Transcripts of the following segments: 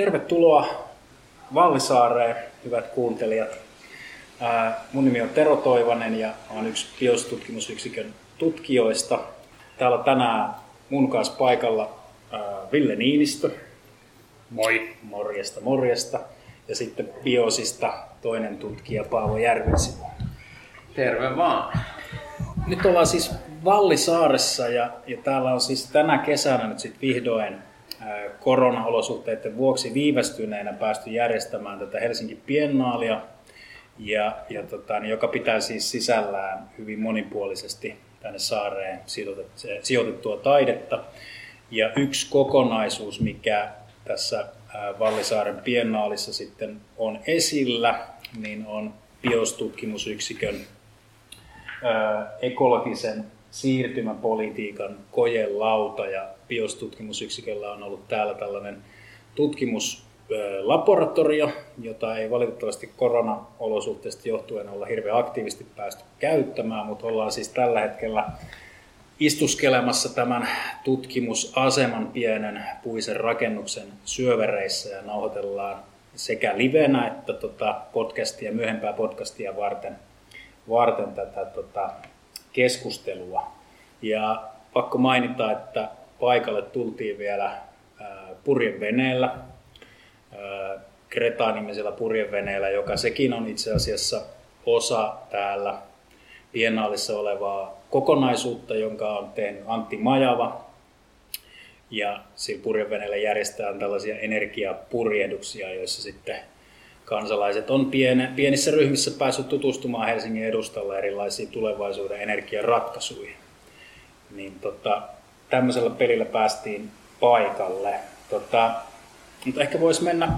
Tervetuloa Vallisaareen, hyvät kuuntelijat. Mun nimi on Tero Toivanen ja olen yksi biostutkimusyksikön tutkijoista. Täällä on tänään mun kanssa paikalla Ville Niinistö. Moi. Morjesta, morjesta. Ja sitten Biosista toinen tutkija Paavo Järvensi. Terve vaan. Nyt ollaan siis Vallisaaressa ja, ja täällä on siis tänä kesänä nyt sitten vihdoin koronaolosuhteiden vuoksi viivästyneenä päästy järjestämään tätä Helsinki Biennaalia, ja, ja tota, niin joka pitää siis sisällään hyvin monipuolisesti tänne saareen sijoitettua taidetta. Ja yksi kokonaisuus, mikä tässä Vallisaaren Biennaalissa sitten on esillä, niin on biostutkimusyksikön ekologisen siirtymäpolitiikan kojelauta ja biostutkimusyksiköllä on ollut täällä tällainen tutkimuslaboratorio, jota ei valitettavasti koronaolosuhteista johtuen olla hirveän aktiivisesti päästy käyttämään, mutta ollaan siis tällä hetkellä istuskelemassa tämän tutkimusaseman pienen puisen rakennuksen syövereissä ja nauhoitellaan sekä livenä että tota podcastia, myöhempää podcastia varten, varten tätä tota keskustelua. Ja pakko mainita, että paikalle tultiin vielä purjeveneellä, Kreta-nimisellä purjeveneellä, joka sekin on itse asiassa osa täällä Biennaalissa olevaa kokonaisuutta, jonka on tehnyt Antti Majava. Ja sillä purjeveneellä järjestetään tällaisia energiapurjehduksia, joissa sitten kansalaiset on piene, pienissä ryhmissä päässyt tutustumaan Helsingin edustalla erilaisiin tulevaisuuden energiaratkaisuihin. Niin tota, tämmöisellä pelillä päästiin paikalle. Tota, mutta ehkä voisi mennä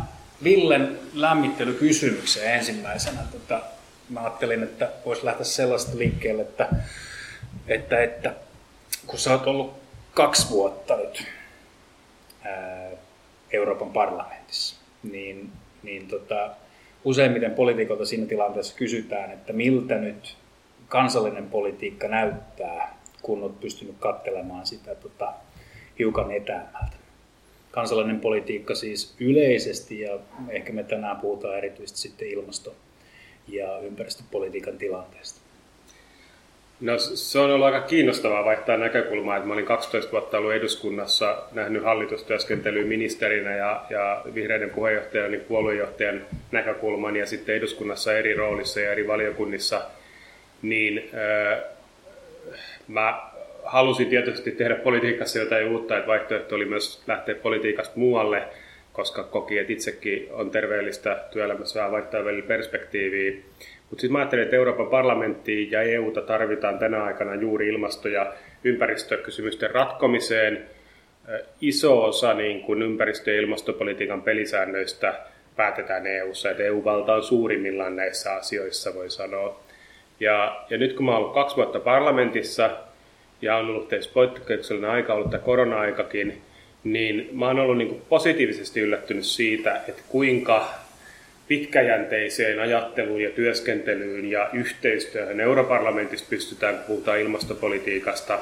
Villen lämmittelykysymykseen ensimmäisenä. Tota, mä ajattelin, että voisi lähteä sellaista liikkeelle, että, että, että kun sä oot ollut kaksi vuotta nyt ää, Euroopan parlamentissa, niin, niin tota, useimmiten poliitikolta siinä tilanteessa kysytään, että miltä nyt kansallinen politiikka näyttää, kun olet pystynyt katselemaan sitä tota, hiukan etäämältä. Kansallinen politiikka siis yleisesti ja ehkä me tänään puhutaan erityisesti sitten ilmasto- ja ympäristöpolitiikan tilanteesta. No se on ollut aika kiinnostavaa vaihtaa näkökulmaa, että mä olin 12 vuotta ollut eduskunnassa, nähnyt hallitustyöskentelyä ministerinä ja, ja vihreiden puheenjohtajan niin puoluejohtajan näkökulman ja sitten eduskunnassa eri roolissa ja eri valiokunnissa, niin äh, mä halusin tietysti tehdä politiikassa jotain uutta, että vaihtoehto oli myös lähteä politiikasta muualle, koska koki, että itsekin on terveellistä työelämässä vähän vaihtaa välillä perspektiiviä. Mutta sitten mä ajattelin, että Euroopan parlamentti ja EUta tarvitaan tänä aikana juuri ilmasto- ja ympäristökysymysten ratkomiseen. Iso osa niin kun ympäristö- ja ilmastopolitiikan pelisäännöistä päätetään EUssa, että EU-valta on suurimmillaan näissä asioissa, voi sanoa. Ja, ja nyt kun mä oon ollut kaksi vuotta parlamentissa ja on ollut tietysti poikkeuksellinen aika, ollut tämä korona-aikakin, niin mä oon ollut niin positiivisesti yllättynyt siitä, että kuinka pitkäjänteiseen ajatteluun ja työskentelyyn ja yhteistyöhön europarlamentissa pystytään, kun puhutaan ilmastopolitiikasta.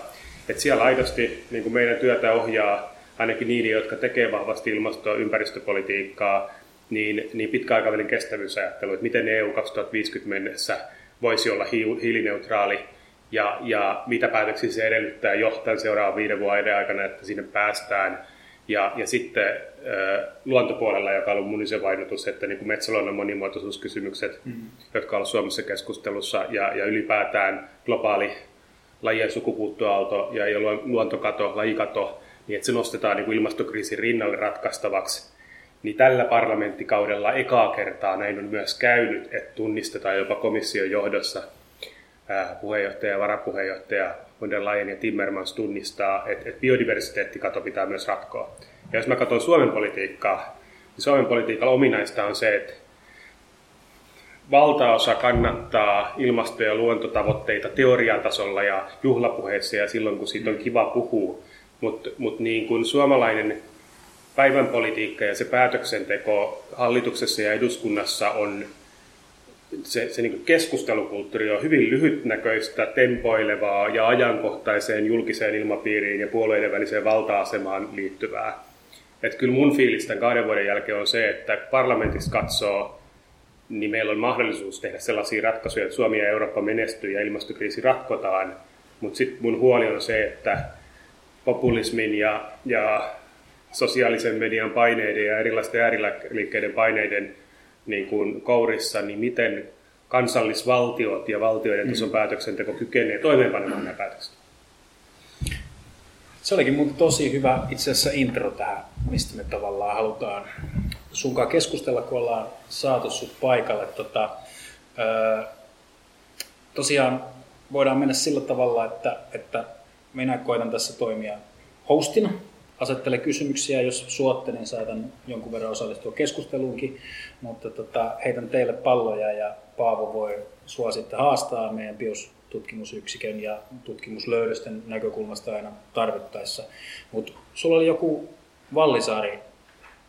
Että siellä aidosti niin kuin meidän työtä ohjaa ainakin niiden, jotka tekee vahvasti ilmasto- ja ympäristöpolitiikkaa, niin, niin pitkäaikavälin kestävyysajattelu, että miten EU 2050 mennessä voisi olla hiilineutraali ja, ja mitä päätöksiä se edellyttää jo tämän seuraavan viiden vuoden aikana, että sinne päästään. Ja, ja sitten luontopuolella, joka on ollut mun iso että niin kuin metsäluonnon monimuotoisuuskysymykset, mm. jotka ovat Suomessa keskustelussa, ja, ja ylipäätään globaali lajien sukupuuttoaalto ja, ja luontokato, lajikato, niin että se nostetaan niin kuin ilmastokriisin rinnalle ratkaistavaksi. Niin tällä parlamenttikaudella ekaa kertaa näin on myös käynyt, että tunnistetaan jopa komission johdossa puheenjohtaja ja varapuheenjohtaja von der Leyen ja Timmermans tunnistaa, että, että biodiversiteettikato pitää myös ratkoa. Ja jos mä katson Suomen politiikkaa, niin Suomen politiikalla ominaista on se, että valtaosa kannattaa ilmasto- ja luontotavoitteita teoriatasolla ja juhlapuheissa ja silloin, kun siitä on kiva puhua. Mutta mut niin kuin suomalainen päivän politiikka ja se päätöksenteko hallituksessa ja eduskunnassa on se, se niin keskustelukulttuuri on hyvin lyhytnäköistä, tempoilevaa ja ajankohtaiseen julkiseen ilmapiiriin ja puolueiden väliseen valta-asemaan liittyvää. Että kyllä mun fiilis tämän kahden vuoden jälkeen on se, että parlamentissa katsoo, niin meillä on mahdollisuus tehdä sellaisia ratkaisuja, että Suomi ja Eurooppa menestyy ja ilmastokriisi ratkotaan. Mutta sitten mun huoli on se, että populismin ja, ja sosiaalisen median paineiden ja erilaisten ääriliikkeiden paineiden niin kuin kourissa, niin miten kansallisvaltiot ja valtioiden tason mm. päätöksenteko kykenee toimeenpanemaan nämä päätökset. Se olikin muuten tosi hyvä itse asiassa intro tähän, mistä me tavallaan halutaan sunkaan keskustella, kun ollaan saatu sut paikalle. Tota, ää, tosiaan voidaan mennä sillä tavalla, että, että minä koitan tässä toimia hostina, asettele kysymyksiä, jos suotte, niin saatan jonkun verran osallistua keskusteluunkin, mutta tota, heitän teille palloja ja Paavo voi sua sitten haastaa meidän BIOS tutkimusyksikön ja tutkimuslöydösten näkökulmasta aina tarvittaessa. Mutta sulla oli joku Vallisaari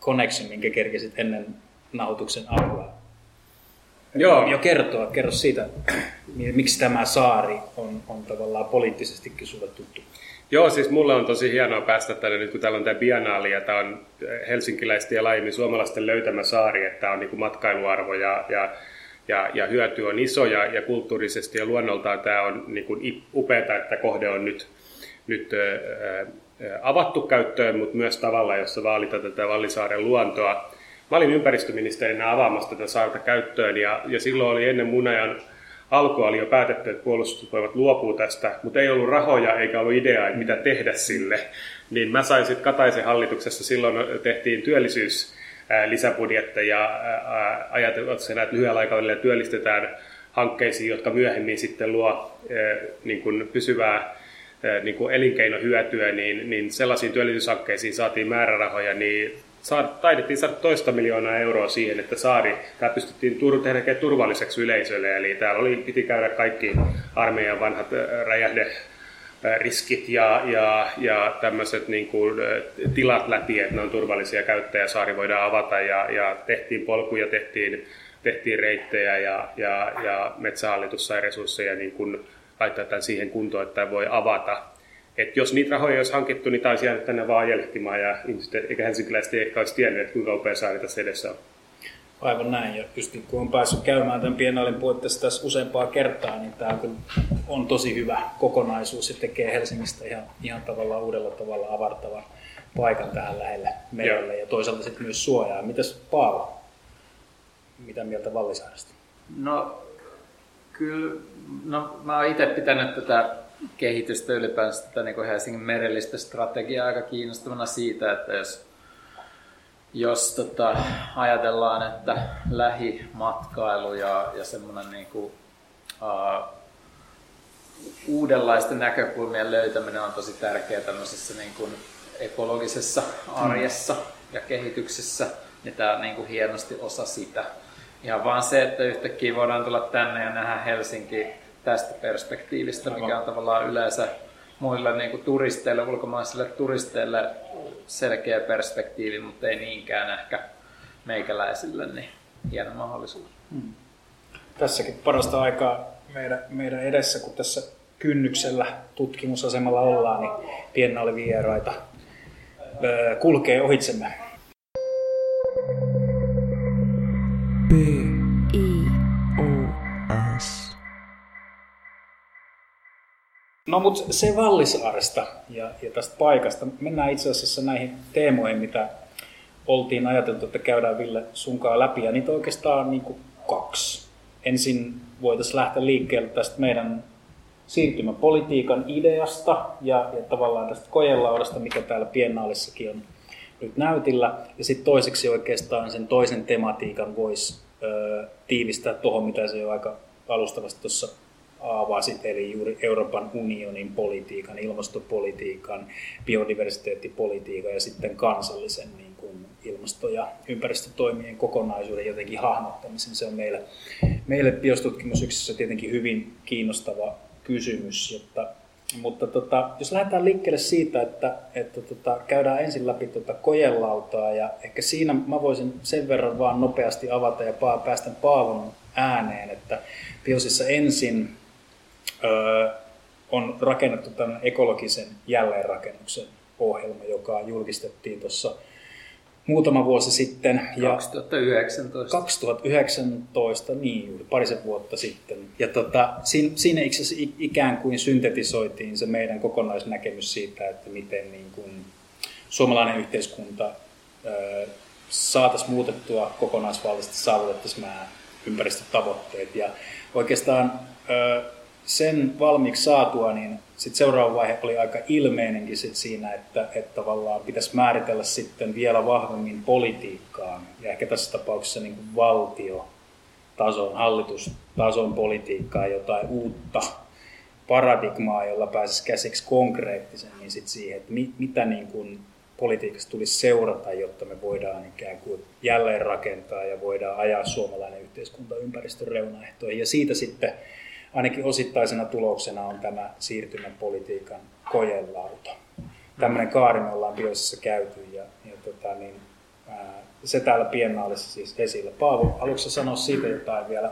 connection, minkä kerkesit ennen nauhoituksen alkua. Joo. Jo kertoa, kerro siitä, miksi tämä saari on, on tavallaan poliittisestikin sulle tuttu. Joo, siis mulle on tosi hienoa päästä tänne nyt, kun täällä on tämä bianaali ja tämä on helsinkiläisten ja laajemmin suomalaisten löytämä saari, että tämä on niin matkailuarvo ja, ja ja, ja hyöty on iso ja, ja kulttuurisesti ja luonnoltaan tämä on niin kuin upeata, että kohde on nyt, nyt ää, avattu käyttöön, mutta myös tavalla, jossa vaalitaan tätä Vallisaaren luontoa. Mä olin ympäristöministerinä avaamassa tätä saarta käyttöön ja, ja silloin oli ennen mun ajan alkua oli jo päätetty, että puolustusvoimat luopuu tästä, mutta ei ollut rahoja eikä ollut ideaa, että mitä tehdä sille. Niin mä sain sitten Kataisen hallituksessa, silloin tehtiin työllisyys lisäbudjetteja ajatellaan, että lyhyellä aikavälillä työllistetään hankkeisiin, jotka myöhemmin sitten luo niin kuin pysyvää niin kuin elinkeinohyötyä, niin, niin sellaisiin työllisyyshankkeisiin saatiin määrärahoja, niin taidettiin saada toista miljoonaa euroa siihen, että saari tämä pystyttiin tur- tehdä turvalliseksi yleisölle. Eli täällä oli, piti käydä kaikki armeijan vanhat räjähde riskit ja, ja, ja tämmöiset niin kuin, tilat läpi, että ne on turvallisia käyttää ja saari voidaan avata ja, ja tehtiin polkuja, tehtiin, tehtiin reittejä ja, ja, ja metsähallitus sai resursseja niin kuin laittaa tämän siihen kuntoon, että voi avata. Et jos niitä rahoja olisi hankittu, niin taisi jäänyt tänne vaan ajelehtimaan ja ihmiset, eikä helsinkiläiset ehkä olisi tiennyt, että kuinka upea saari tässä edessä on. Aivan näin, ja just kun on päässyt käymään tämän pienallin puitteissa tässä useampaa kertaa, niin tämä on tosi hyvä kokonaisuus ja tekee Helsingistä ihan, ihan tavallaan uudella tavalla avartavan paikan tähän lähelle merelle ja toisaalta sitten myös suojaa. Mitäs Paavo, mitä mieltä Vallisaaresta? No kyllä, no mä oon itse pitänyt tätä kehitystä ylipäänsä tätä niin Helsingin merellistä strategiaa aika kiinnostavana siitä, että jos jos tota, ajatellaan, että lähimatkailu ja, ja semmoinen niin kuin, uh, uudenlaisten näkökulmien löytäminen on tosi tärkeää tämmöisessä niin kuin ekologisessa arjessa ja kehityksessä, niin tämä on niin kuin hienosti osa sitä. Ihan vaan se, että yhtäkkiä voidaan tulla tänne ja nähdä Helsinki tästä perspektiivistä, mikä on tavallaan yleensä muille niin kuin turisteille, ulkomaisille turisteille selkeä perspektiivi, mutta ei niinkään ehkä meikäläisille, niin hieno mahdollisuus. Hmm. Tässäkin parasta aikaa meidän, meidän edessä, kun tässä kynnyksellä tutkimusasemalla ollaan, niin pienä oli vieraita öö, kulkee ohitsemme. B. No mutta se Vallisaaresta ja, ja tästä paikasta. Mennään itse asiassa näihin teemoihin, mitä oltiin ajateltu, että käydään Ville sunkaan läpi. Ja niitä oikeastaan niin kuin kaksi. Ensin voitaisiin lähteä liikkeelle tästä meidän siirtymäpolitiikan ideasta ja, ja tavallaan tästä kojelaudasta, mikä täällä Piennaalissakin on nyt näytillä. Ja sitten toiseksi oikeastaan sen toisen tematiikan voisi ö, tiivistää tuohon, mitä se jo aika alustavasti tuossa avasit, eli juuri Euroopan unionin politiikan, ilmastopolitiikan, biodiversiteettipolitiikan ja sitten kansallisen niin kuin ilmasto- ja ympäristötoimien kokonaisuuden jotenkin hahmottamisen. Se on meille, meille biostutkimusyksikössä tietenkin hyvin kiinnostava kysymys. Jotta, mutta tota, jos lähdetään liikkeelle siitä, että, että tota, käydään ensin läpi tota kojelautaa ja ehkä siinä mä voisin sen verran vaan nopeasti avata ja päästä Paavon ääneen, että Biosissa ensin on rakennettu tämän ekologisen jälleenrakennuksen ohjelma, joka julkistettiin tuossa muutama vuosi sitten. Ja 2019. 2019, niin juuri parisen vuotta sitten. Ja tota, siinä, siinä ikään kuin syntetisoitiin se meidän kokonaisnäkemys siitä, että miten niin kuin suomalainen yhteiskunta saataisiin muutettua kokonaisvaltaisesti, saavutettaisiin nämä ympäristötavoitteet. Ja oikeastaan sen valmiiksi saatua, niin sit seuraava vaihe oli aika ilmeinenkin sit siinä, että, että tavallaan pitäisi määritellä sitten vielä vahvemmin politiikkaan ja ehkä tässä tapauksessa niin kuin valtiotason, hallitustason politiikkaa, jotain uutta paradigmaa, jolla pääsisi käsiksi konkreettisemmin sit siihen, että mit, mitä niin kuin politiikasta tulisi seurata, jotta me voidaan ikään kuin jälleen rakentaa ja voidaan ajaa suomalainen yhteiskunta ympäristön reunaehtoihin. Ja siitä sitten ainakin osittaisena tuloksena on tämä siirtymäpolitiikan kojelauta. Tämmöinen kaari me ollaan Biosissa käyty ja, ja tota, niin, ää, se täällä piennaalissa siis esillä. Paavo, haluatko sanoa siitä jotain vielä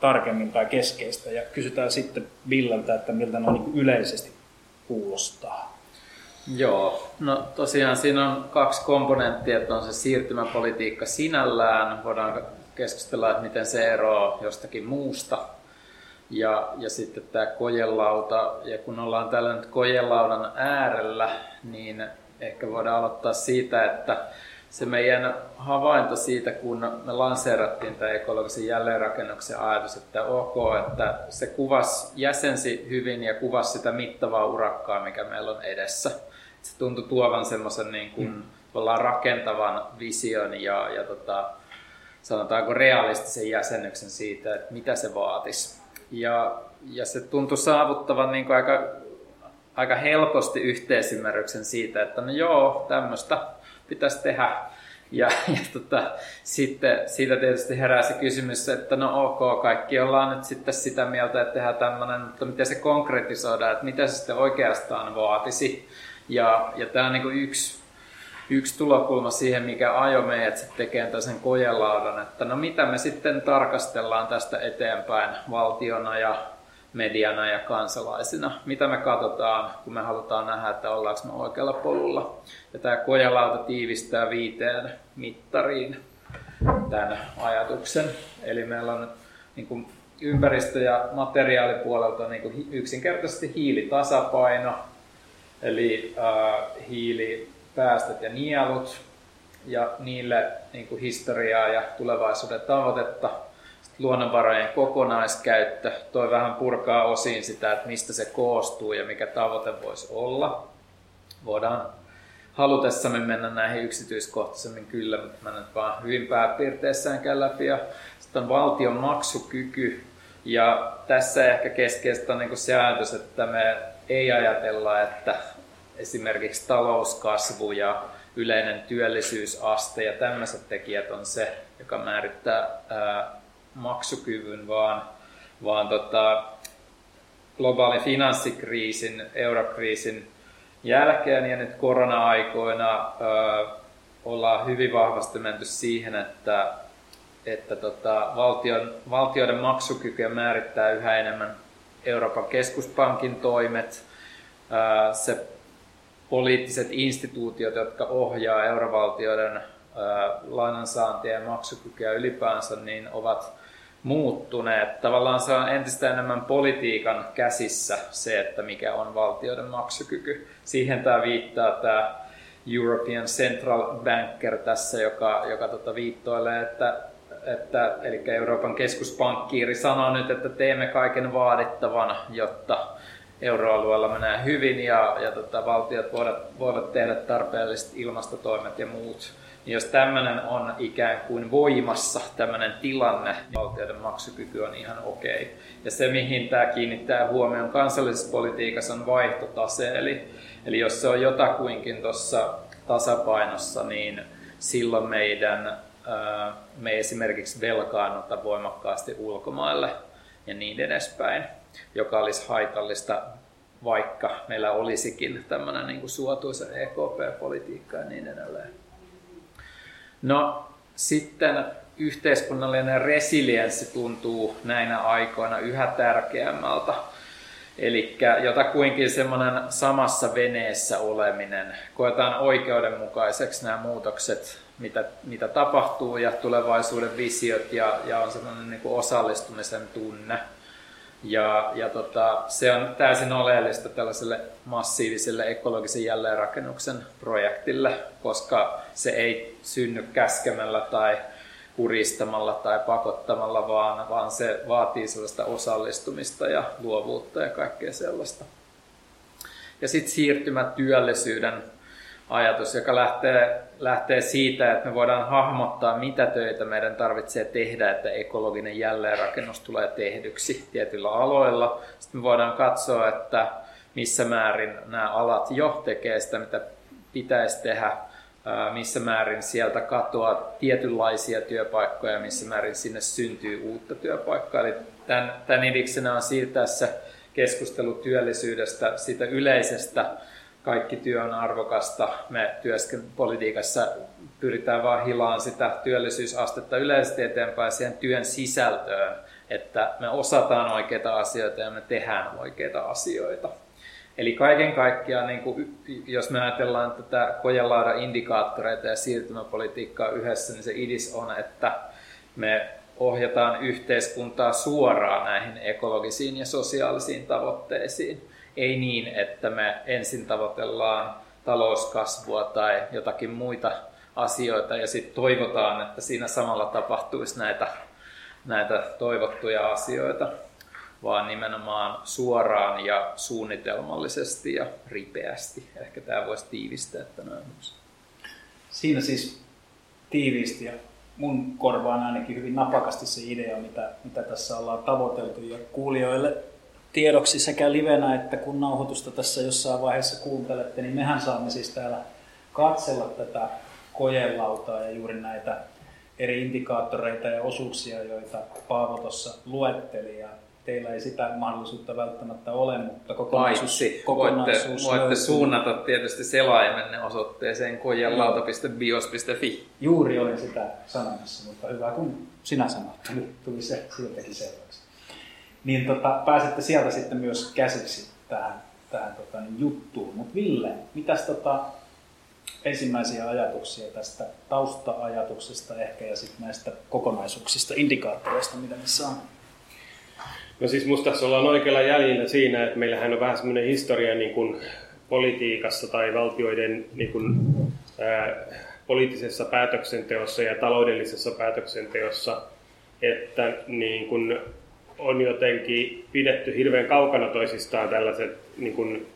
tarkemmin tai keskeistä ja kysytään sitten Villalta, että miltä ne niin yleisesti kuulostaa. Joo, no tosiaan siinä on kaksi komponenttia, että on se siirtymäpolitiikka sinällään, voidaan keskustella, että miten se eroaa jostakin muusta ja, ja sitten tämä kojelauta, ja kun ollaan tällä nyt kojelaudan äärellä, niin ehkä voidaan aloittaa siitä, että se meidän havainto siitä, kun me lanseerattiin tämä ekologisen jälleenrakennuksen ajatus, että ok, että se kuvasi, jäsensi hyvin ja kuvasi sitä mittavaa urakkaa, mikä meillä on edessä. Se tuntui tuovan semmoisen niin kuin, mm. rakentavan vision ja, ja tota, sanotaanko realistisen jäsennyksen siitä, että mitä se vaatisi. Ja, ja se tuntui saavuttavan niin kuin aika, aika helposti yhteisymmärryksen siitä, että no joo, tämmöistä pitäisi tehdä. Ja, ja tota, sitten siitä tietysti herää se kysymys, että no ok, kaikki ollaan nyt sitten sitä mieltä, että tehdään tämmöinen, mutta miten se konkretisoidaan, että mitä se sitten oikeastaan vaatisi. Ja, ja tämä on niin kuin yksi yksi tulokulma siihen, mikä ajo meidät sitten tekemään tällaisen kojelaudan, että no mitä me sitten tarkastellaan tästä eteenpäin valtiona ja mediana ja kansalaisina. Mitä me katsotaan, kun me halutaan nähdä, että ollaanko me oikealla polulla. Ja tämä kojelauta tiivistää viiteen mittariin tämän ajatuksen. Eli meillä on niin kuin ympäristö- ja materiaalipuolelta niin kuin yksinkertaisesti hiilitasapaino, eli äh, hiili päästöt ja nielut ja niille niin kuin historiaa ja tulevaisuuden tavoitetta. Sitten luonnonvarojen kokonaiskäyttö, toi vähän purkaa osiin sitä, että mistä se koostuu ja mikä tavoite voisi olla. Voidaan halutessamme mennä näihin yksityiskohtaisemmin kyllä, mutta mä nyt vaan hyvin pääpiirteissään käyn läpi. Ja sitten on valtion maksukyky, ja tässä ehkä keskeistä on niin se ajatus, että me ei ajatella, että esimerkiksi talouskasvu ja yleinen työllisyysaste ja tämmöiset tekijät on se, joka määrittää ää, maksukyvyn, vaan, vaan tota, globaalin finanssikriisin, eurokriisin jälkeen ja nyt korona-aikoina ää, ollaan hyvin vahvasti menty siihen, että, että tota, valtion, valtioiden maksukykyä määrittää yhä enemmän Euroopan keskuspankin toimet, ää, se poliittiset instituutiot, jotka ohjaa eurovaltioiden lainansaantia ja maksukykyä ylipäänsä, niin ovat muuttuneet. Tavallaan se on entistä enemmän politiikan käsissä se, että mikä on valtioiden maksukyky. Siihen tämä viittaa tämä European Central Banker tässä, joka, joka tota viittoilee, että, että eli Euroopan keskuspankkiiri sanoo nyt, että teemme kaiken vaadittavan, jotta euroalueella menee hyvin ja, ja tota, valtiot voivat, voivat tehdä tarpeelliset ilmastotoimet ja muut. Niin jos tämmöinen on ikään kuin voimassa, tämmöinen tilanne, niin valtioiden maksukyky on ihan okei. Okay. Ja se, mihin tämä kiinnittää huomioon kansallisessa politiikassa, on vaihtotase. Eli, eli jos se on jotakuinkin tuossa tasapainossa, niin silloin meidän, me esimerkiksi velkaannuta voimakkaasti ulkomaille ja niin edespäin joka olisi haitallista, vaikka meillä olisikin tämmöinen niin suotuisa EKP-politiikka ja niin edelleen. No sitten yhteiskunnallinen resilienssi tuntuu näinä aikoina yhä tärkeämmältä. Eli jotakuinkin semmoinen samassa veneessä oleminen. Koetaan oikeudenmukaiseksi nämä muutokset mitä, mitä tapahtuu ja tulevaisuuden visiot ja, ja on sellainen niin osallistumisen tunne. Ja, ja tota, se on täysin oleellista tällaiselle massiiviselle ekologisen jälleenrakennuksen projektille, koska se ei synny käskemällä tai kuristamalla tai pakottamalla, vaan, vaan se vaatii sellaista osallistumista ja luovuutta ja kaikkea sellaista. Ja sitten siirtymä työllisyyden ajatus, joka lähtee, lähtee siitä, että me voidaan hahmottaa, mitä töitä meidän tarvitsee tehdä, että ekologinen jälleenrakennus tulee tehdyksi tietyillä aloilla. Sitten me voidaan katsoa, että missä määrin nämä alat jo tekee sitä, mitä pitäisi tehdä, missä määrin sieltä katoaa tietynlaisia työpaikkoja, missä määrin sinne syntyy uutta työpaikkaa. Eli tämän, tämän idiksenä on siirtää se keskustelu työllisyydestä, siitä yleisestä kaikki työ on arvokasta. Me työsken politiikassa pyritään vaan hilaan sitä työllisyysastetta yleisesti eteenpäin siihen työn sisältöön, että me osataan oikeita asioita ja me tehdään oikeita asioita. Eli kaiken kaikkiaan, niin kuin, jos me ajatellaan tätä kojalaada indikaattoreita ja siirtymäpolitiikkaa yhdessä, niin se idis on, että me ohjataan yhteiskuntaa suoraan näihin ekologisiin ja sosiaalisiin tavoitteisiin. Ei niin, että me ensin tavoitellaan talouskasvua tai jotakin muita asioita ja sitten toivotaan, että siinä samalla tapahtuisi näitä, näitä toivottuja asioita, vaan nimenomaan suoraan ja suunnitelmallisesti ja ripeästi. Ehkä tämä voisi tiivistää tänään. Siinä siis tiiviisti ja mun korvaan ainakin hyvin napakasti se idea, mitä, mitä tässä ollaan tavoiteltu ja kuulijoille tiedoksi sekä livenä että kun nauhoitusta tässä jossain vaiheessa kuuntelette, niin mehän saamme siis täällä katsella tätä kojelautaa ja juuri näitä eri indikaattoreita ja osuuksia, joita Paavo tuossa luetteli. Ja teillä ei sitä mahdollisuutta välttämättä ole, mutta kokonaisuus, Paitsi, kokonaisuus voitte, voitte suunnata tietysti selaimenne osoitteeseen kojelauta.bios.fi. Juuri olin sitä sanomassa, mutta hyvä kun sinä sanoit, tuli, tuli se siltäkin selväksi niin tota, pääsette sieltä sitten myös käsiksi tähän, tähän tota, niin juttuun. Mutta Ville, mitäs tota, ensimmäisiä ajatuksia tästä tausta-ajatuksesta ehkä ja sitten näistä kokonaisuuksista, indikaattoreista, mitä niissä on? No siis musta tässä ollaan oikealla jäljellä siinä, että meillähän on vähän semmoinen historia niin kuin politiikassa tai valtioiden niin kuin, ää, poliittisessa päätöksenteossa ja taloudellisessa päätöksenteossa, että niin kuin on jotenkin pidetty hirveän kaukana toisistaan tällaiset niin kuin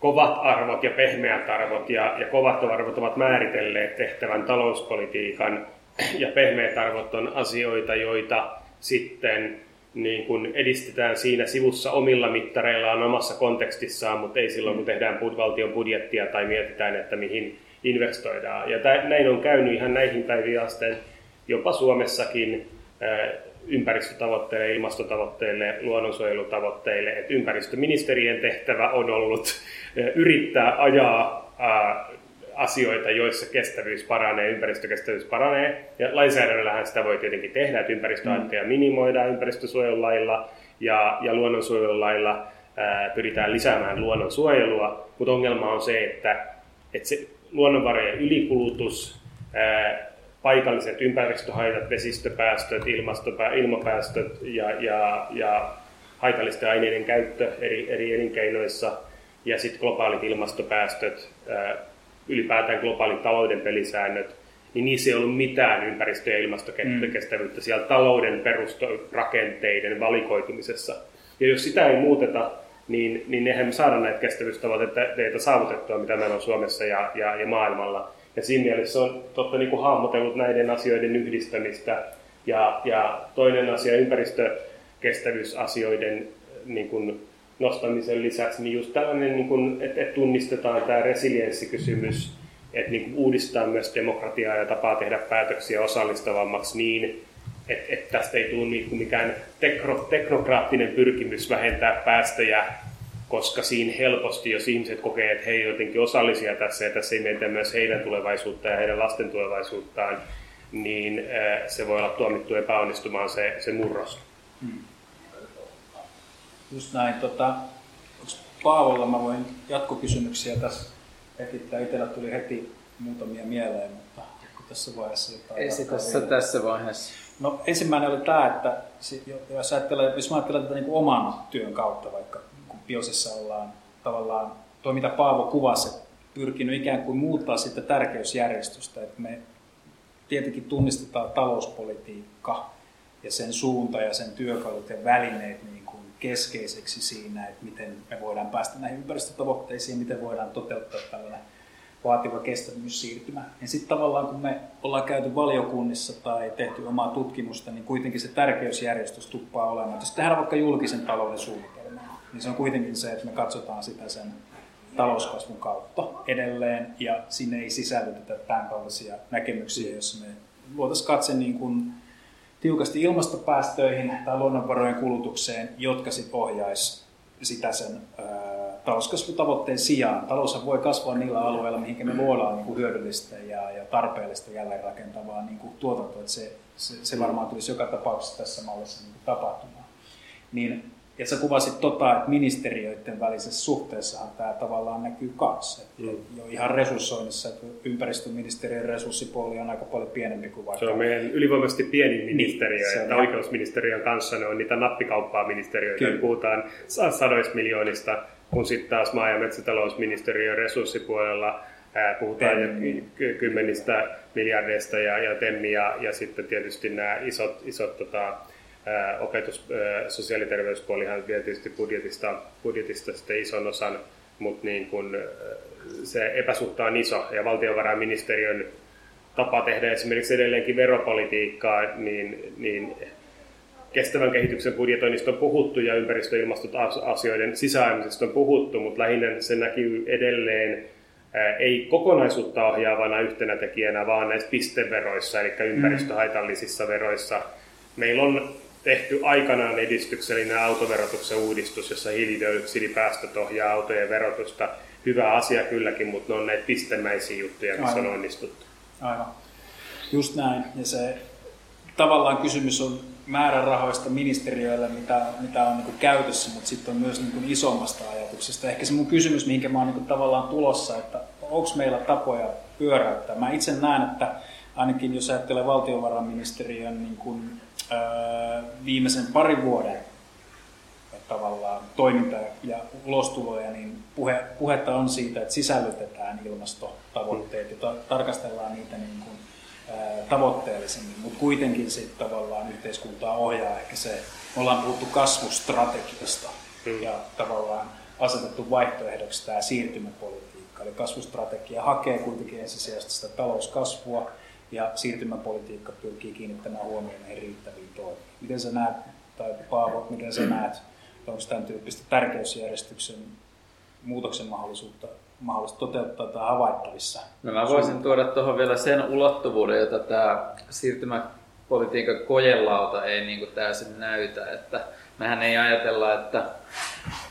kovat arvot ja pehmeät arvot, ja, ja kovat arvot ovat määritelleet tehtävän talouspolitiikan, ja pehmeät arvot on asioita, joita sitten niin kuin edistetään siinä sivussa omilla mittareillaan omassa kontekstissaan, mutta ei silloin, kun tehdään valtion budjettia tai mietitään, että mihin investoidaan. Ja näin on käynyt ihan näihin päiviin asti, jopa Suomessakin ympäristötavoitteille, ilmastotavoitteille, luonnonsuojelutavoitteille. Että ympäristöministerien tehtävä on ollut yrittää ajaa asioita, joissa kestävyys paranee, ympäristökestävyys paranee. Ja lainsäädännöllähän sitä voi tietenkin tehdä, että ympäristöhaitteja mm. minimoidaan ympäristösuojelulailla ja, ja luonnonsuojelulailla ää, pyritään lisäämään luonnonsuojelua, mutta ongelma on se, että, että se luonnonvarojen ylikulutus, ää, paikalliset ympäristöhaitat, vesistöpäästöt, ilmapäästöt ja, ja, ja haitallisten aineiden käyttö eri, eri elinkeinoissa ja sitten globaalit ilmastopäästöt, ylipäätään globaalin talouden pelisäännöt, niin niissä ei ollut mitään ympäristö- ja ilmastokestävyyttä mm. siellä talouden perustorakenteiden valikoitumisessa. Ja jos sitä ei muuteta, niin, niin eihän me saada näitä kestävyystavoitteita saavutettua, mitä meillä on Suomessa ja, ja, ja maailmalla. Ja siinä mielessä on totta niin kuin hahmotellut näiden asioiden yhdistämistä. Ja, ja toinen asia ympäristökestävyysasioiden niin kuin nostamisen lisäksi, niin just tällainen, niin kuin, että, että tunnistetaan tämä resilienssikysymys, että niin kuin uudistaa myös demokratiaa ja tapaa tehdä päätöksiä osallistavammaksi niin, että, että tästä ei tule niin kuin mikään teknokraattinen pyrkimys vähentää päästöjä koska siinä helposti, jos ihmiset kokee, että he eivät jotenkin osallisia tässä ja tässä ei mietitä myös heidän tulevaisuuttaan ja heidän lasten tulevaisuuttaan, niin se voi olla tuomittu epäonnistumaan se, se murros. Hmm. Just näin. Tota, Paavolla mä voin jatkokysymyksiä tässä esittää. Itsellä tuli heti muutamia mieleen, mutta tässä vaiheessa jotain? Tässä, tässä vaiheessa. No ensimmäinen oli tämä, että jos, ajattelee, jos mä ajattelen tätä niin oman työn kautta, vaikka kun Biosessa ollaan tavallaan, tuo mitä Paavo kuvasi, pyrkinyt ikään kuin muuttaa sitä tärkeysjärjestystä, että me tietenkin tunnistetaan talouspolitiikka ja sen suunta ja sen työkalut ja välineet niin kuin keskeiseksi siinä, että miten me voidaan päästä näihin ympäristötavoitteisiin, miten voidaan toteuttaa tällainen vaativa kestävyyssiirtymä. Ja sitten tavallaan kun me ollaan käyty valiokunnissa tai tehty omaa tutkimusta, niin kuitenkin se tärkeysjärjestys tuppaa olemaan. Jos tehdään vaikka julkisen talouden suunnitelma, niin se on kuitenkin se, että me katsotaan sitä sen talouskasvun kautta edelleen, ja sinne ei sisällytetä tämän kaltaisia näkemyksiä, joissa me luotaisiin katse niin kuin tiukasti ilmastopäästöihin tai luonnonvarojen kulutukseen, jotka sitten ohjaisi sitä sen talouskasvutavoitteen sijaan. Taloushan voi kasvaa niillä alueilla, mihin me luodaan niin kuin hyödyllistä ja, ja tarpeellista jälleenrakentavaa niin kuin tuotantoa. Että se, se, se varmaan tulisi joka tapauksessa tässä mallissa niin kuin tapahtumaan. Niin ja sä kuvasit tota, että ministeriöiden välisessä suhteessahan tämä tavallaan näkyy kanssa. Mm. Jo ihan resurssoinnissa, että ympäristöministeriön resurssipuoli on aika paljon pienempi kuin vaikka... Se on meidän ylivoimaisesti pienin ministeriö, niin, että on... oikeusministeriön kanssa ne on niitä nappikauppaa ministeriöitä. Kyllä. Puhutaan sadoista miljoonista, kun sitten taas maa- ja metsätalousministeriön resurssipuolella puhutaan kymmenistä miljardeista ja, ja temmi ja, ja sitten tietysti nämä isot, isot tota, opetus, sosiaali- ja terveyspuolihan vie tietysti budjetista, budjetista sitten ison osan, mutta niin kun, se epäsuhta on iso ja valtiovarainministeriön tapa tehdä esimerkiksi edelleenkin veropolitiikkaa, niin, niin kestävän kehityksen budjetoinnista on puhuttu ja ympäristö- ja ilmastoasioiden sisäaimisesta on puhuttu, mutta lähinnä se näkyy edelleen ei kokonaisuutta ohjaavana yhtenä tekijänä, vaan näissä pisteveroissa, eli ympäristöhaitallisissa veroissa. Meillä on tehty aikanaan edistyksellinen autoverotuksen uudistus, jossa hiilidioksidipäästöt ohjaa autojen verotusta. Hyvä asia kylläkin, mutta ne on näitä pistemäisiä juttuja, missä Aivan. on onnistuttu. Aivan. Just näin. Ja se tavallaan kysymys on määrärahoista ministeriöille, mitä, mitä on niin käytössä, mutta sitten on myös niin isommasta ajatuksesta. Ehkä se mun kysymys, mihinkä mä oon niin tavallaan tulossa, että onko meillä tapoja pyöräyttää. Mä itse näen, että ainakin jos ajattelee valtiovarainministeriön niin kuin viimeisen parin vuoden tavallaan toiminta ja ulostuloja, niin puhe, puhetta on siitä, että sisällytetään ilmastotavoitteet ja tarkastellaan niitä niin kuin, ää, tavoitteellisemmin, mutta kuitenkin sitten tavallaan yhteiskuntaa ohjaa ehkä se, me ollaan puhuttu kasvustrategiasta mm. ja tavallaan asetettu vaihtoehdoksi tämä siirtymäpolitiikka. Eli kasvustrategia hakee kuitenkin ensisijaisesti sitä talouskasvua, ja siirtymäpolitiikka pyrkii kiinnittämään huomioon näihin riittäviin toimiin. Miten sä näet, tai Paavo, miten sä näet, onko tämän tyyppistä tärkeysjärjestyksen muutoksen mahdollisuutta mahdollista toteuttaa tai havaittavissa? No mä voisin tuoda tuohon vielä sen ulottuvuuden, jota tämä siirtymäpolitiikan kojelauta ei niin kuin täysin näytä, että mehän ei ajatella, että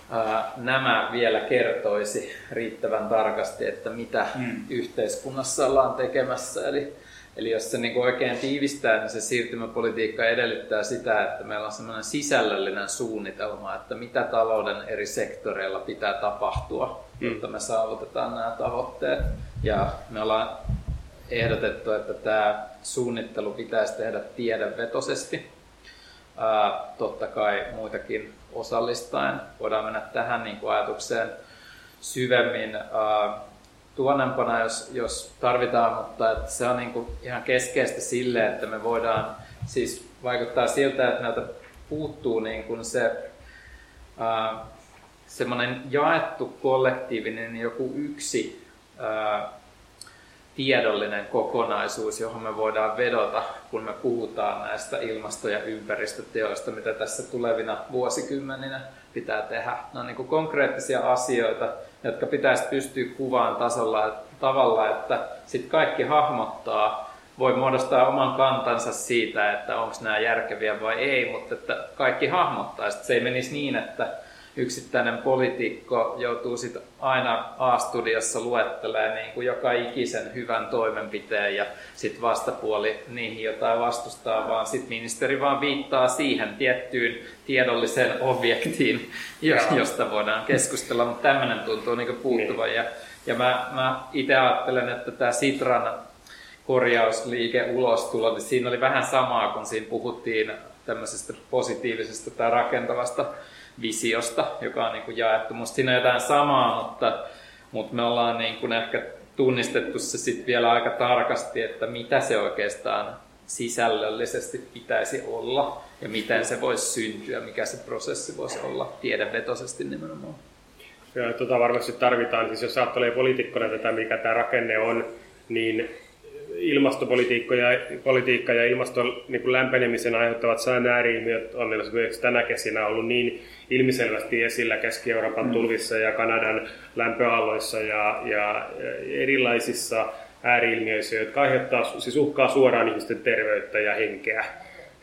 ää, nämä vielä kertoisi riittävän tarkasti, että mitä mm. yhteiskunnassa ollaan tekemässä. Eli Eli jos se niin oikein tiivistää, niin se siirtymäpolitiikka edellyttää sitä, että meillä on sellainen sisällöllinen suunnitelma, että mitä talouden eri sektoreilla pitää tapahtua, jotta me saavutetaan nämä tavoitteet. Ja me ollaan ehdotettu, että tämä suunnittelu pitäisi tehdä tiedevetoisesti. Ää, totta kai muitakin osallistaen. Voidaan mennä tähän niin kuin ajatukseen syvemmin. Ää, tuonnempana, jos, jos tarvitaan, mutta että se on niin kuin ihan keskeistä sille, että me voidaan, siis vaikuttaa siltä, että meiltä puuttuu niin kuin se ää, semmoinen jaettu kollektiivinen joku yksi ää, tiedollinen kokonaisuus, johon me voidaan vedota, kun me puhutaan näistä ilmasto- ja ympäristöteoista, mitä tässä tulevina vuosikymmeninä pitää tehdä. Ne on niin kuin konkreettisia asioita, jotka pitäisi pystyä kuvaan tasolla tavalla, että sitten kaikki hahmottaa, voi muodostaa oman kantansa siitä, että onko nämä järkeviä vai ei, mutta että kaikki hahmottaa. Sitten se ei menisi niin, että yksittäinen poliitikko joutuu sit aina A-studiossa luettelemaan niin kuin joka ikisen hyvän toimenpiteen ja sitten vastapuoli niihin jotain vastustaa, vaan sitten ministeri vaan viittaa siihen tiettyyn tiedolliseen objektiin, josta voidaan keskustella, mutta tämmöinen tuntuu niin puuttuvan. Ja, ja mä, mä itse ajattelen, että tämä Sitran korjausliike ulostulo, niin siinä oli vähän samaa, kun siinä puhuttiin tämmöisestä positiivisesta tai rakentavasta visiosta, joka on niin kuin jaettu. Musta siinä on jotain samaa, mutta, mutta me ollaan niin kuin ehkä tunnistettu se sitten vielä aika tarkasti, että mitä se oikeastaan sisällöllisesti pitäisi olla ja miten se voisi syntyä, mikä se prosessi voisi olla tiedevetoisesti nimenomaan. Ja tota varmasti tarvitaan, siis jos ajattelee poliitikkona tätä, mikä tämä rakenne on, niin ilmastopolitiikka ja, politiikka ja ilmaston niin kuin lämpenemisen aiheuttavat sään ääriilmiöt on esimerkiksi tänä kesinä ollut niin ilmiselvästi esillä Keski-Euroopan mm. tulvissa ja Kanadan lämpöaloissa ja, ja erilaisissa ääriilmiöissä, jotka aiheuttaa, siis uhkaa suoraan ihmisten terveyttä ja henkeä.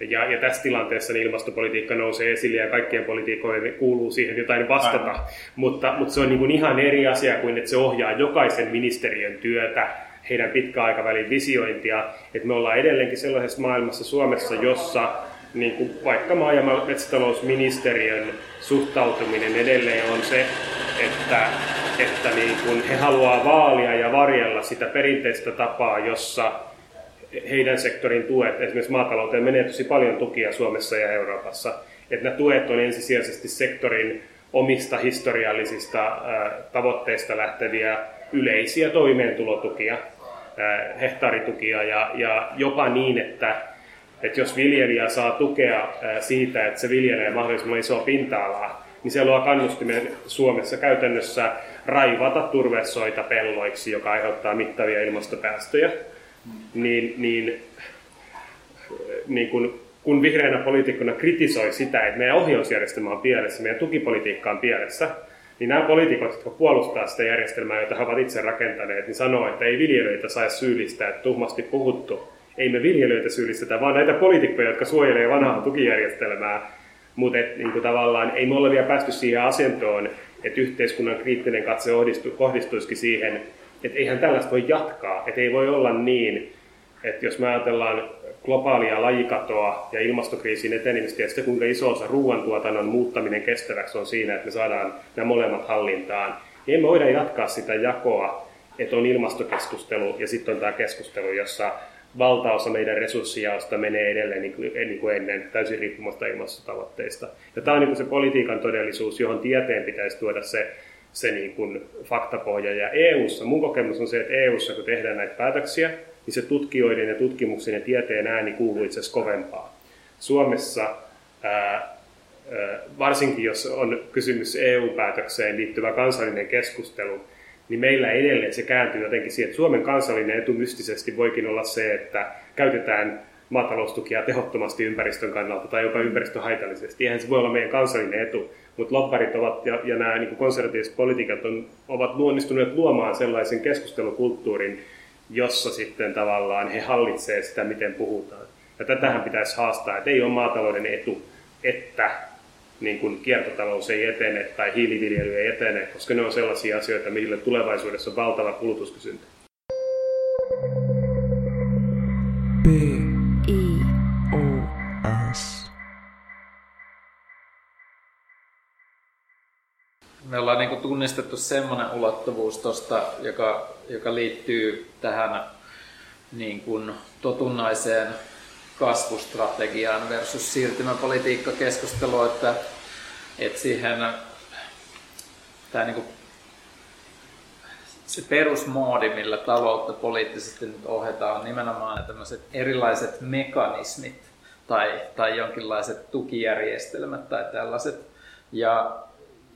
Ja, ja tässä tilanteessa niin ilmastopolitiikka nousee esille ja kaikkien politiikoille kuuluu siihen jotain vastata. Mutta, mutta se on niin kuin ihan eri asia kuin, että se ohjaa jokaisen ministeriön työtä, heidän pitkäaikavälin visiointia. Että me ollaan edelleenkin sellaisessa maailmassa Suomessa, jossa niin kuin vaikka maa- ja metsätalousministeriön suhtautuminen edelleen on se, että, että niin kuin he haluaa vaalia ja varjella sitä perinteistä tapaa, jossa heidän sektorin tuet, esimerkiksi maatalouteen menee tosi paljon tukia Suomessa ja Euroopassa, että nämä tuet on ensisijaisesti sektorin omista historiallisista tavoitteista lähteviä yleisiä toimeentulotukia, hehtaaritukia ja, ja jopa niin, että, että jos viljelijä saa tukea siitä, että se viljelee mahdollisimman isoa pinta-alaa, niin se luo kannustimen Suomessa käytännössä raivata turvesoita pelloiksi, joka aiheuttaa mittavia ilmastopäästöjä. Niin, niin, niin kun, kun vihreänä poliitikkona kritisoi sitä, että meidän ohjausjärjestelmä on pielessä, meidän tukipolitiikka on pielessä, niin nämä poliitikot, jotka puolustaa sitä järjestelmää, jota he ovat itse rakentaneet, niin sanoo, että ei viljelijöitä saa syyllistää, että tuhmasti puhuttu. Ei me viljelijöitä syyllistetä, vaan näitä poliitikkoja, jotka suojelee vanhaa tukijärjestelmää. Mutta niin tavallaan ei me ole vielä päästy siihen asentoon, että yhteiskunnan kriittinen katse kohdistuisikin siihen, että eihän tällaista voi jatkaa, että ei voi olla niin, että jos me ajatellaan globaalia lajikatoa ja ilmastokriisin etenemistä ja sitä, kuinka iso osa ruoantuotannon muuttaminen kestäväksi on siinä, että me saadaan nämä molemmat hallintaan, niin emme voida jatkaa sitä jakoa, että on ilmastokeskustelu ja sitten on tämä keskustelu, jossa valtaosa meidän resurssijaosta menee edelleen niin kuin, niin kuin ennen, täysin riippumatta ilmastotavoitteista. Ja tämä on niin kuin se politiikan todellisuus, johon tieteen pitäisi tuoda se se niin kuin faktapohja. Ja EU:ssa mun kokemus on se, että EU:ssa kun tehdään näitä päätöksiä, niin se tutkijoiden ja tutkimuksen ja tieteen ääni kuuluu itse asiassa kovempaa. Suomessa ää, varsinkin jos on kysymys EU-päätökseen liittyvä kansallinen keskustelu, niin meillä edelleen se kääntyy jotenkin siihen, että Suomen kansallinen etu mystisesti voikin olla se, että käytetään maataloustukia tehottomasti ympäristön kannalta tai jopa ympäristöhaitallisesti. Eihän se voi olla meidän kansallinen etu, mutta lobbarit ovat ja, ja nämä niin konservatiiviset politiikat on, ovat luonnistuneet luomaan sellaisen keskustelukulttuurin, jossa sitten tavallaan he hallitsevat sitä, miten puhutaan. Ja tätähän pitäisi haastaa, että ei ole maatalouden etu, että niin kuin kiertotalous ei etene tai hiiliviljely ei etene, koska ne on sellaisia asioita, mille tulevaisuudessa on valtava kulutuskysyntä. Tunnistettu semmoinen ulottuvuus tosta, joka, joka liittyy tähän niin kuin totunnaiseen kasvustrategiaan versus siirtymäpolitiikkakeskustelua, että, että siihen tämä niin kuin, se perusmoodi, millä taloutta poliittisesti nyt ohjataan, on nimenomaan tämmöiset erilaiset mekanismit tai, tai jonkinlaiset tukijärjestelmät tai tällaiset. Ja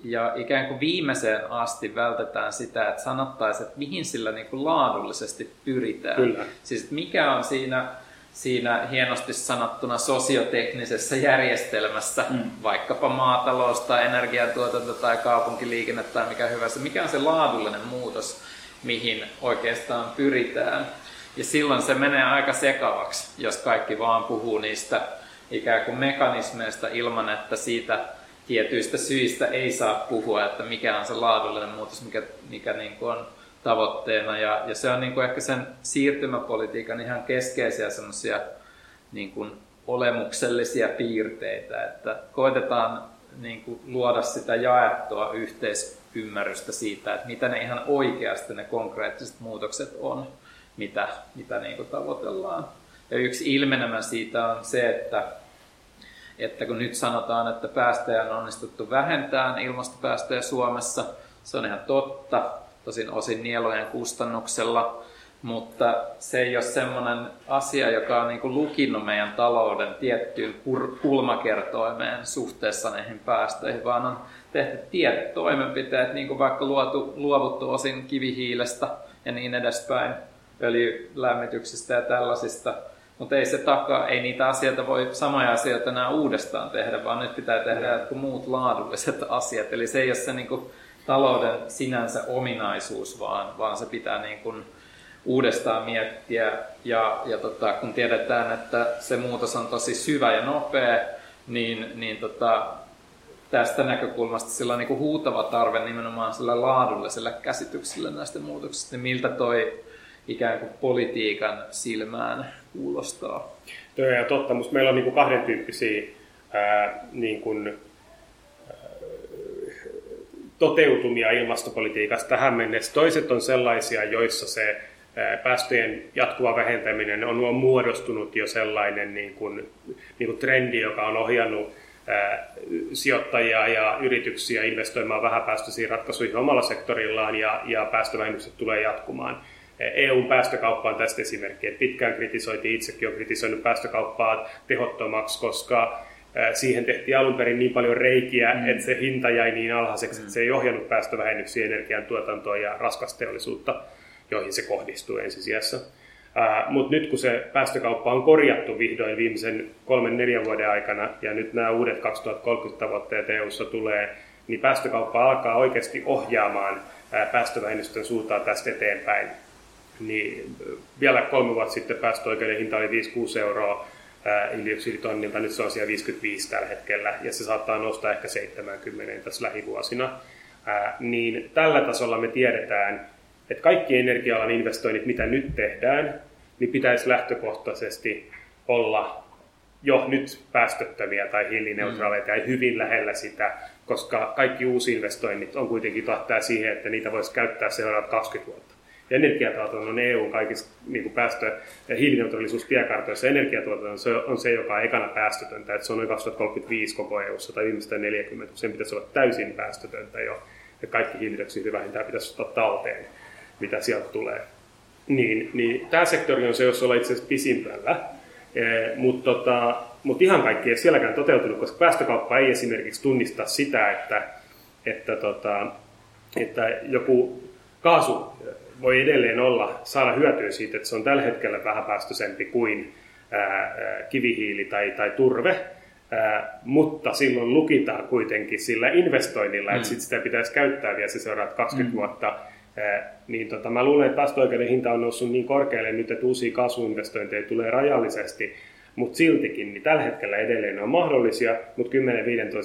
ja ikään kuin viimeiseen asti vältetään sitä, että sanottaisiin, että mihin sillä niin kuin laadullisesti pyritään. Kyllä. Siis että mikä on siinä, siinä hienosti sanottuna sosioteknisessä järjestelmässä, mm. vaikkapa maatalous tai energiantuotanto tai kaupunkiliikenne tai mikä hyvänsä, mikä on se laadullinen muutos, mihin oikeastaan pyritään. Ja silloin se menee aika sekavaksi, jos kaikki vaan puhuu niistä ikään kuin mekanismeista ilman, että siitä tietyistä syistä ei saa puhua, että mikä on se laadullinen muutos, mikä, mikä niin kuin on tavoitteena. Ja, ja se on niin kuin ehkä sen siirtymäpolitiikan ihan keskeisiä semmoisia niin kuin olemuksellisia piirteitä, että koitetaan niin kuin luoda sitä jaettua yhteisymmärrystä siitä, että mitä ne ihan oikeasti ne konkreettiset muutokset on. mitä, mitä niin kuin tavoitellaan. Ja yksi ilmenemä siitä on se, että, että kun nyt sanotaan, että päästöjä on onnistuttu vähentämään ilmastopäästöjä Suomessa, se on ihan totta, tosin osin nielujen kustannuksella, mutta se ei ole semmoinen asia, joka on niin kuin lukinnut meidän talouden tiettyyn kulmakertoimeen suhteessa näihin päästöihin, vaan on tehty tietyt toimenpiteet, niin kuin vaikka luotu, luovuttu osin kivihiilestä ja niin edespäin, öljylämmityksestä ja tällaisista. Mutta ei se takaa, ei niitä asioita voi samoja asioita enää uudestaan tehdä, vaan nyt pitää tehdä jotkut muut laadulliset asiat. Eli se ei ole se niin kuin, talouden sinänsä ominaisuus, vaan, vaan se pitää niin kuin, uudestaan miettiä. Ja, ja tota, kun tiedetään, että se muutos on tosi syvä ja nopea, niin, niin tota, tästä näkökulmasta sillä on niin kuin huutava tarve nimenomaan sillä laadullisella käsityksellä näistä muutoksista, miltä toi ikään kuin politiikan silmään kuulostaa. Tuo on totta, mutta meillä on niin kuin kahden tyyppisiä ää, niin kuin, toteutumia ilmastopolitiikasta tähän mennessä. Toiset on sellaisia, joissa se päästöjen jatkuva vähentäminen on, on muodostunut jo sellainen niin kuin, niin kuin trendi, joka on ohjannut sijoittajia ja yrityksiä investoimaan vähäpäästöisiin ratkaisuihin omalla sektorillaan ja, ja päästövähennykset tulee jatkumaan. EUn päästökauppa on tästä esimerkki, että pitkään kritisoitiin, itsekin on kritisoinut päästökauppaa tehottomaksi, koska siihen tehtiin alun perin niin paljon reikiä, mm. että se hinta jäi niin alhaiseksi, mm. että se ei ohjannut päästövähennyksiä energiantuotantoa ja raskasteollisuutta, joihin se kohdistuu ensisijassa. Mutta nyt kun se päästökauppa on korjattu vihdoin viimeisen kolmen neljän vuoden aikana ja nyt nämä uudet 2030 tavoitteet EU-ssa tulee, niin päästökauppa alkaa oikeasti ohjaamaan päästövähennysten suuntaan tästä eteenpäin. Niin vielä kolme vuotta sitten päästöoikeuden hinta oli 5-6 euroa hiilidioksiditonnilta, nyt se on siellä 55 tällä hetkellä ja se saattaa nostaa ehkä 70 tässä lähivuosina. Niin tällä tasolla me tiedetään, että kaikki energia-alan investoinnit, mitä nyt tehdään, niin pitäisi lähtökohtaisesti olla jo nyt päästöttömiä tai hiilineutraaleja tai hyvin lähellä sitä, koska kaikki uusi investoinnit on kuitenkin tähtää siihen, että niitä voisi käyttää seuraavat 20 vuotta. Ja energiatuotanto on EU kaikissa niin kuin päästö- ja hiilineutraalisuustiekartoissa. Energiatuotanto se on se, joka on ekana päästötöntä, että se on noin 2035 koko EU-ssa tai viimeistään 40, sen pitäisi olla täysin päästötöntä jo. Ja kaikki hiilidioksidi vähintään pitäisi ottaa talteen mitä sieltä tulee. Niin, niin tämä sektori on se, jossa ollaan itse asiassa pisimpällä, e, mutta tota, mut ihan kaikki ei sielläkään toteutunut, koska päästökauppa ei esimerkiksi tunnista sitä, että, että, tota, että joku kaasu voi edelleen olla, saada hyötyä siitä, että se on tällä hetkellä vähän päästöisempi kuin ää, kivihiili tai, tai turve, ää, mutta silloin lukitaan kuitenkin sillä investoinnilla, mm. että sit sitä pitäisi käyttää vielä se seuraavat 20 mm. vuotta niin tota, mä luulen, että päästöoikeuden hinta on noussut niin korkealle nyt, että uusia kasvuinvestointeja tulee rajallisesti, mutta siltikin, niin tällä hetkellä edelleen ne on mahdollisia, mutta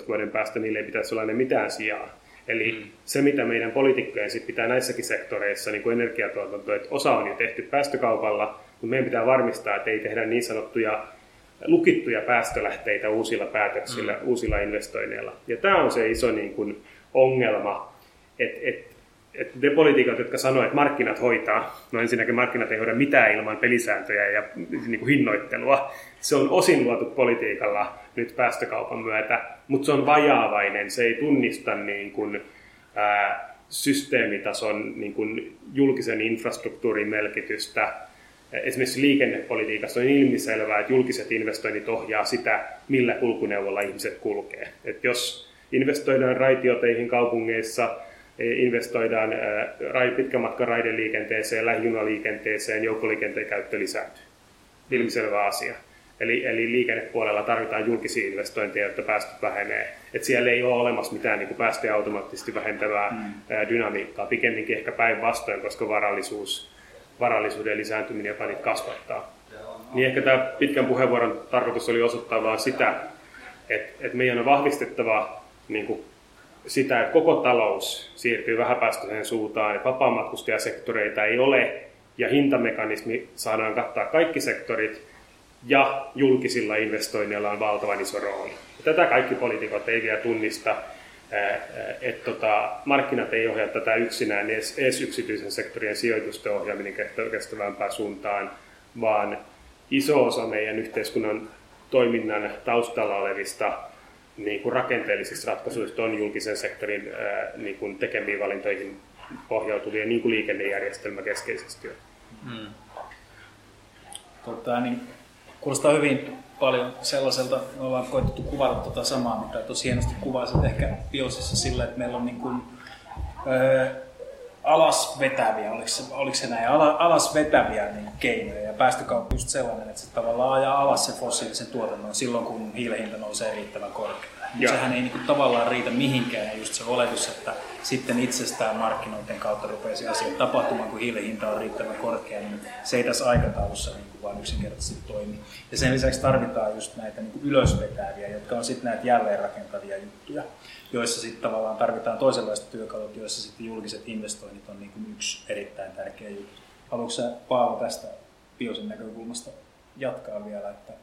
10-15 vuoden päästä niille ei pitäisi olla ne mitään sijaa. Eli mm. se, mitä meidän poliitikkojen sit pitää näissäkin sektoreissa, niin kuin energiatuotanto, että osa on jo tehty päästökaupalla, mutta meidän pitää varmistaa, että ei tehdä niin sanottuja lukittuja päästölähteitä uusilla päätöksillä, mm. uusilla investoinneilla. Ja tämä on se iso niin kuin, ongelma, että et että ne poliitikot, jotka sanoivat, että markkinat hoitaa, no ensinnäkin markkinat ei hoida mitään ilman pelisääntöjä ja niin kuin hinnoittelua. Se on osin luotu politiikalla nyt päästökaupan myötä, mutta se on vajaavainen, se ei tunnista niin kuin, ää, systeemitason niin kuin julkisen infrastruktuurin merkitystä. Esimerkiksi liikennepolitiikassa on ilmiselvää, että julkiset investoinnit ohjaa sitä, millä kulkuneuvolla ihmiset kulkee. Et jos investoidaan raitioteihin kaupungeissa, investoidaan pitkän matkan raideliikenteeseen, lähijunaliikenteeseen, joukkoliikenteen käyttö lisääntyy. Ilmiselvä asia. Eli, eli liikennepuolella tarvitaan julkisia investointeja, jotta päästöt vähenee. Et siellä ei ole olemassa mitään niin päästöjä automaattisesti vähentävää mm. dynamiikkaa, pikemminkin ehkä päinvastoin, koska varallisuus, varallisuuden lisääntyminen jopa niitä kasvattaa. Niin ehkä tämä pitkän puheenvuoron tarkoitus oli osoittaa vain sitä, että, että meidän on vahvistettava niin kuin sitä, että koko talous siirtyy vähäpäästöiseen suuntaan, että vapaamatkustajasektoreita ei ole ja hintamekanismi saadaan kattaa kaikki sektorit ja julkisilla investoinneilla on valtavan iso rooli. Tätä kaikki poliitikot ei vielä tunnista että tota, markkinat ei ohjaa tätä yksinään, edes, edes yksityisen sektorin sijoitusten ohjaaminen kestävämpään suuntaan, vaan iso osa meidän yhteiskunnan toiminnan taustalla olevista niin kuin rakenteellisista ratkaisuista on julkisen sektorin niin kuin tekemiin valintoihin pohjautuvia niin kuin liikennejärjestelmä keskeisesti. Mm. Tota, niin, kuulostaa hyvin paljon sellaiselta, me ollaan koetettu kuvata tuota samaa, mitä tosi hienosti kuvasit ehkä Biosissa sillä, että meillä on niin kuin, öö, alas vetäviä, oliko se, oliko se näin, alas vetäviä niin keinoja. Ja päästökauppa just sellainen, että se tavallaan ajaa alas se fossiilisen tuotannon silloin, kun hiilen hinta nousee riittävän korkealle. Mutta sehän ei niin kuin, tavallaan riitä mihinkään ja just se oletus, että sitten itsestään markkinoiden kautta rupeaisi asiat tapahtumaan, kun hiilen hinta on riittävän korkea, niin se ei tässä aikataulussa niin kuin vaan yksinkertaisesti toimi. Ja sen lisäksi tarvitaan just näitä niin kuin ylösvetäviä, jotka on sitten näitä jälleenrakentavia juttuja joissa sitten tavallaan tarvitaan toisenlaista työkalut, joissa sitten julkiset investoinnit on niin kuin yksi erittäin tärkeä juttu. Haluatko sä Paavo tästä Biosin näkökulmasta jatkaa vielä, että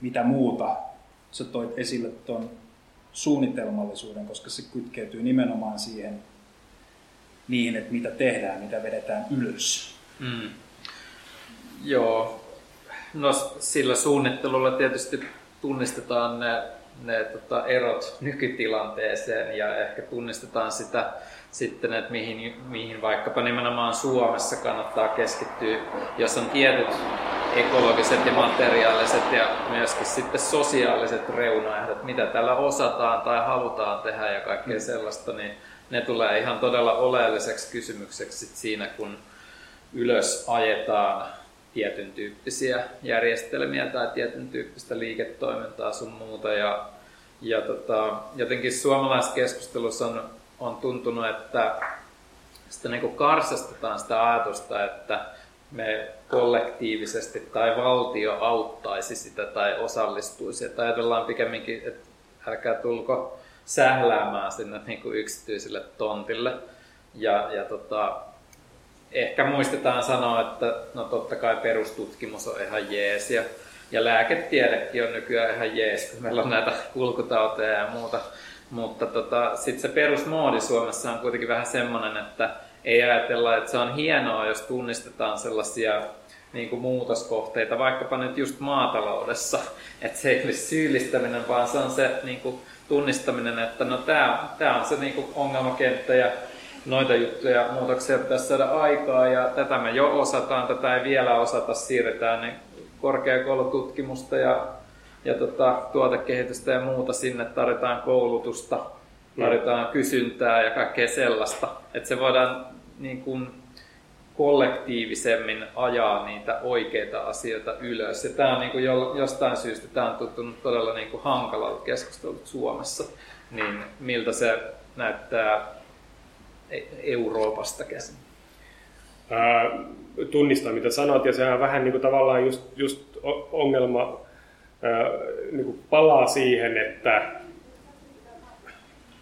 mitä muuta sä toit esille tuon suunnitelmallisuuden, koska se kytkeytyy nimenomaan siihen niihin, että mitä tehdään, mitä vedetään ylös. Mm. Joo, no sillä suunnittelulla tietysti tunnistetaan ne ne tota, erot nykytilanteeseen ja ehkä tunnistetaan sitä sitten, että mihin, mihin vaikkapa nimenomaan Suomessa kannattaa keskittyä, jos on tietyt ekologiset ja materiaaliset ja myöskin sitten sosiaaliset reunaehdot, mitä tällä osataan tai halutaan tehdä ja kaikkea mm. sellaista, niin ne tulee ihan todella oleelliseksi kysymykseksi siinä, kun ylös ajetaan tietyn tyyppisiä järjestelmiä tai tietyn tyyppistä liiketoimintaa sun muuta. Ja, ja tota, jotenkin suomalaisessa keskustelussa on, on tuntunut, että sitä niin karsastetaan sitä ajatusta, että me kollektiivisesti tai valtio auttaisi sitä tai osallistuisi. Että ajatellaan pikemminkin, että älkää tulko sähläämään sinne niin kuin yksityiselle tontille. Ja, ja tota, ehkä muistetaan sanoa, että no totta kai perustutkimus on ihan jees ja, ja lääketiedekin on nykyään ihan jees, kun meillä on näitä kulkutauteja ja muuta. Mutta tota, sitten se perusmoodi Suomessa on kuitenkin vähän semmoinen, että ei ajatella, että se on hienoa, jos tunnistetaan sellaisia niin kuin muutoskohteita, vaikkapa nyt just maataloudessa, että se ei ole syyllistäminen, vaan se on se niin kuin tunnistaminen, että no tämä on se niin kuin ongelmakenttä ja noita juttuja, muutoksia pitäisi saada aikaa ja tätä me jo osataan, tätä ei vielä osata, siirretään niin korkeakoulututkimusta ja, ja tota, tuotekehitystä ja muuta sinne, tarvitaan koulutusta, tarvitaan kysyntää ja kaikkea sellaista, että se voidaan niin kuin, kollektiivisemmin ajaa niitä oikeita asioita ylös. Ja tämä on niin kuin jostain syystä tämä on tuntunut todella niin kuin hankalalta keskustelut Suomessa, niin miltä se näyttää E- Euroopasta käsin? Ää, tunnistan, mitä sanot, ja se on vähän niin kuin tavallaan just, just ongelma ää, niin kuin palaa siihen, että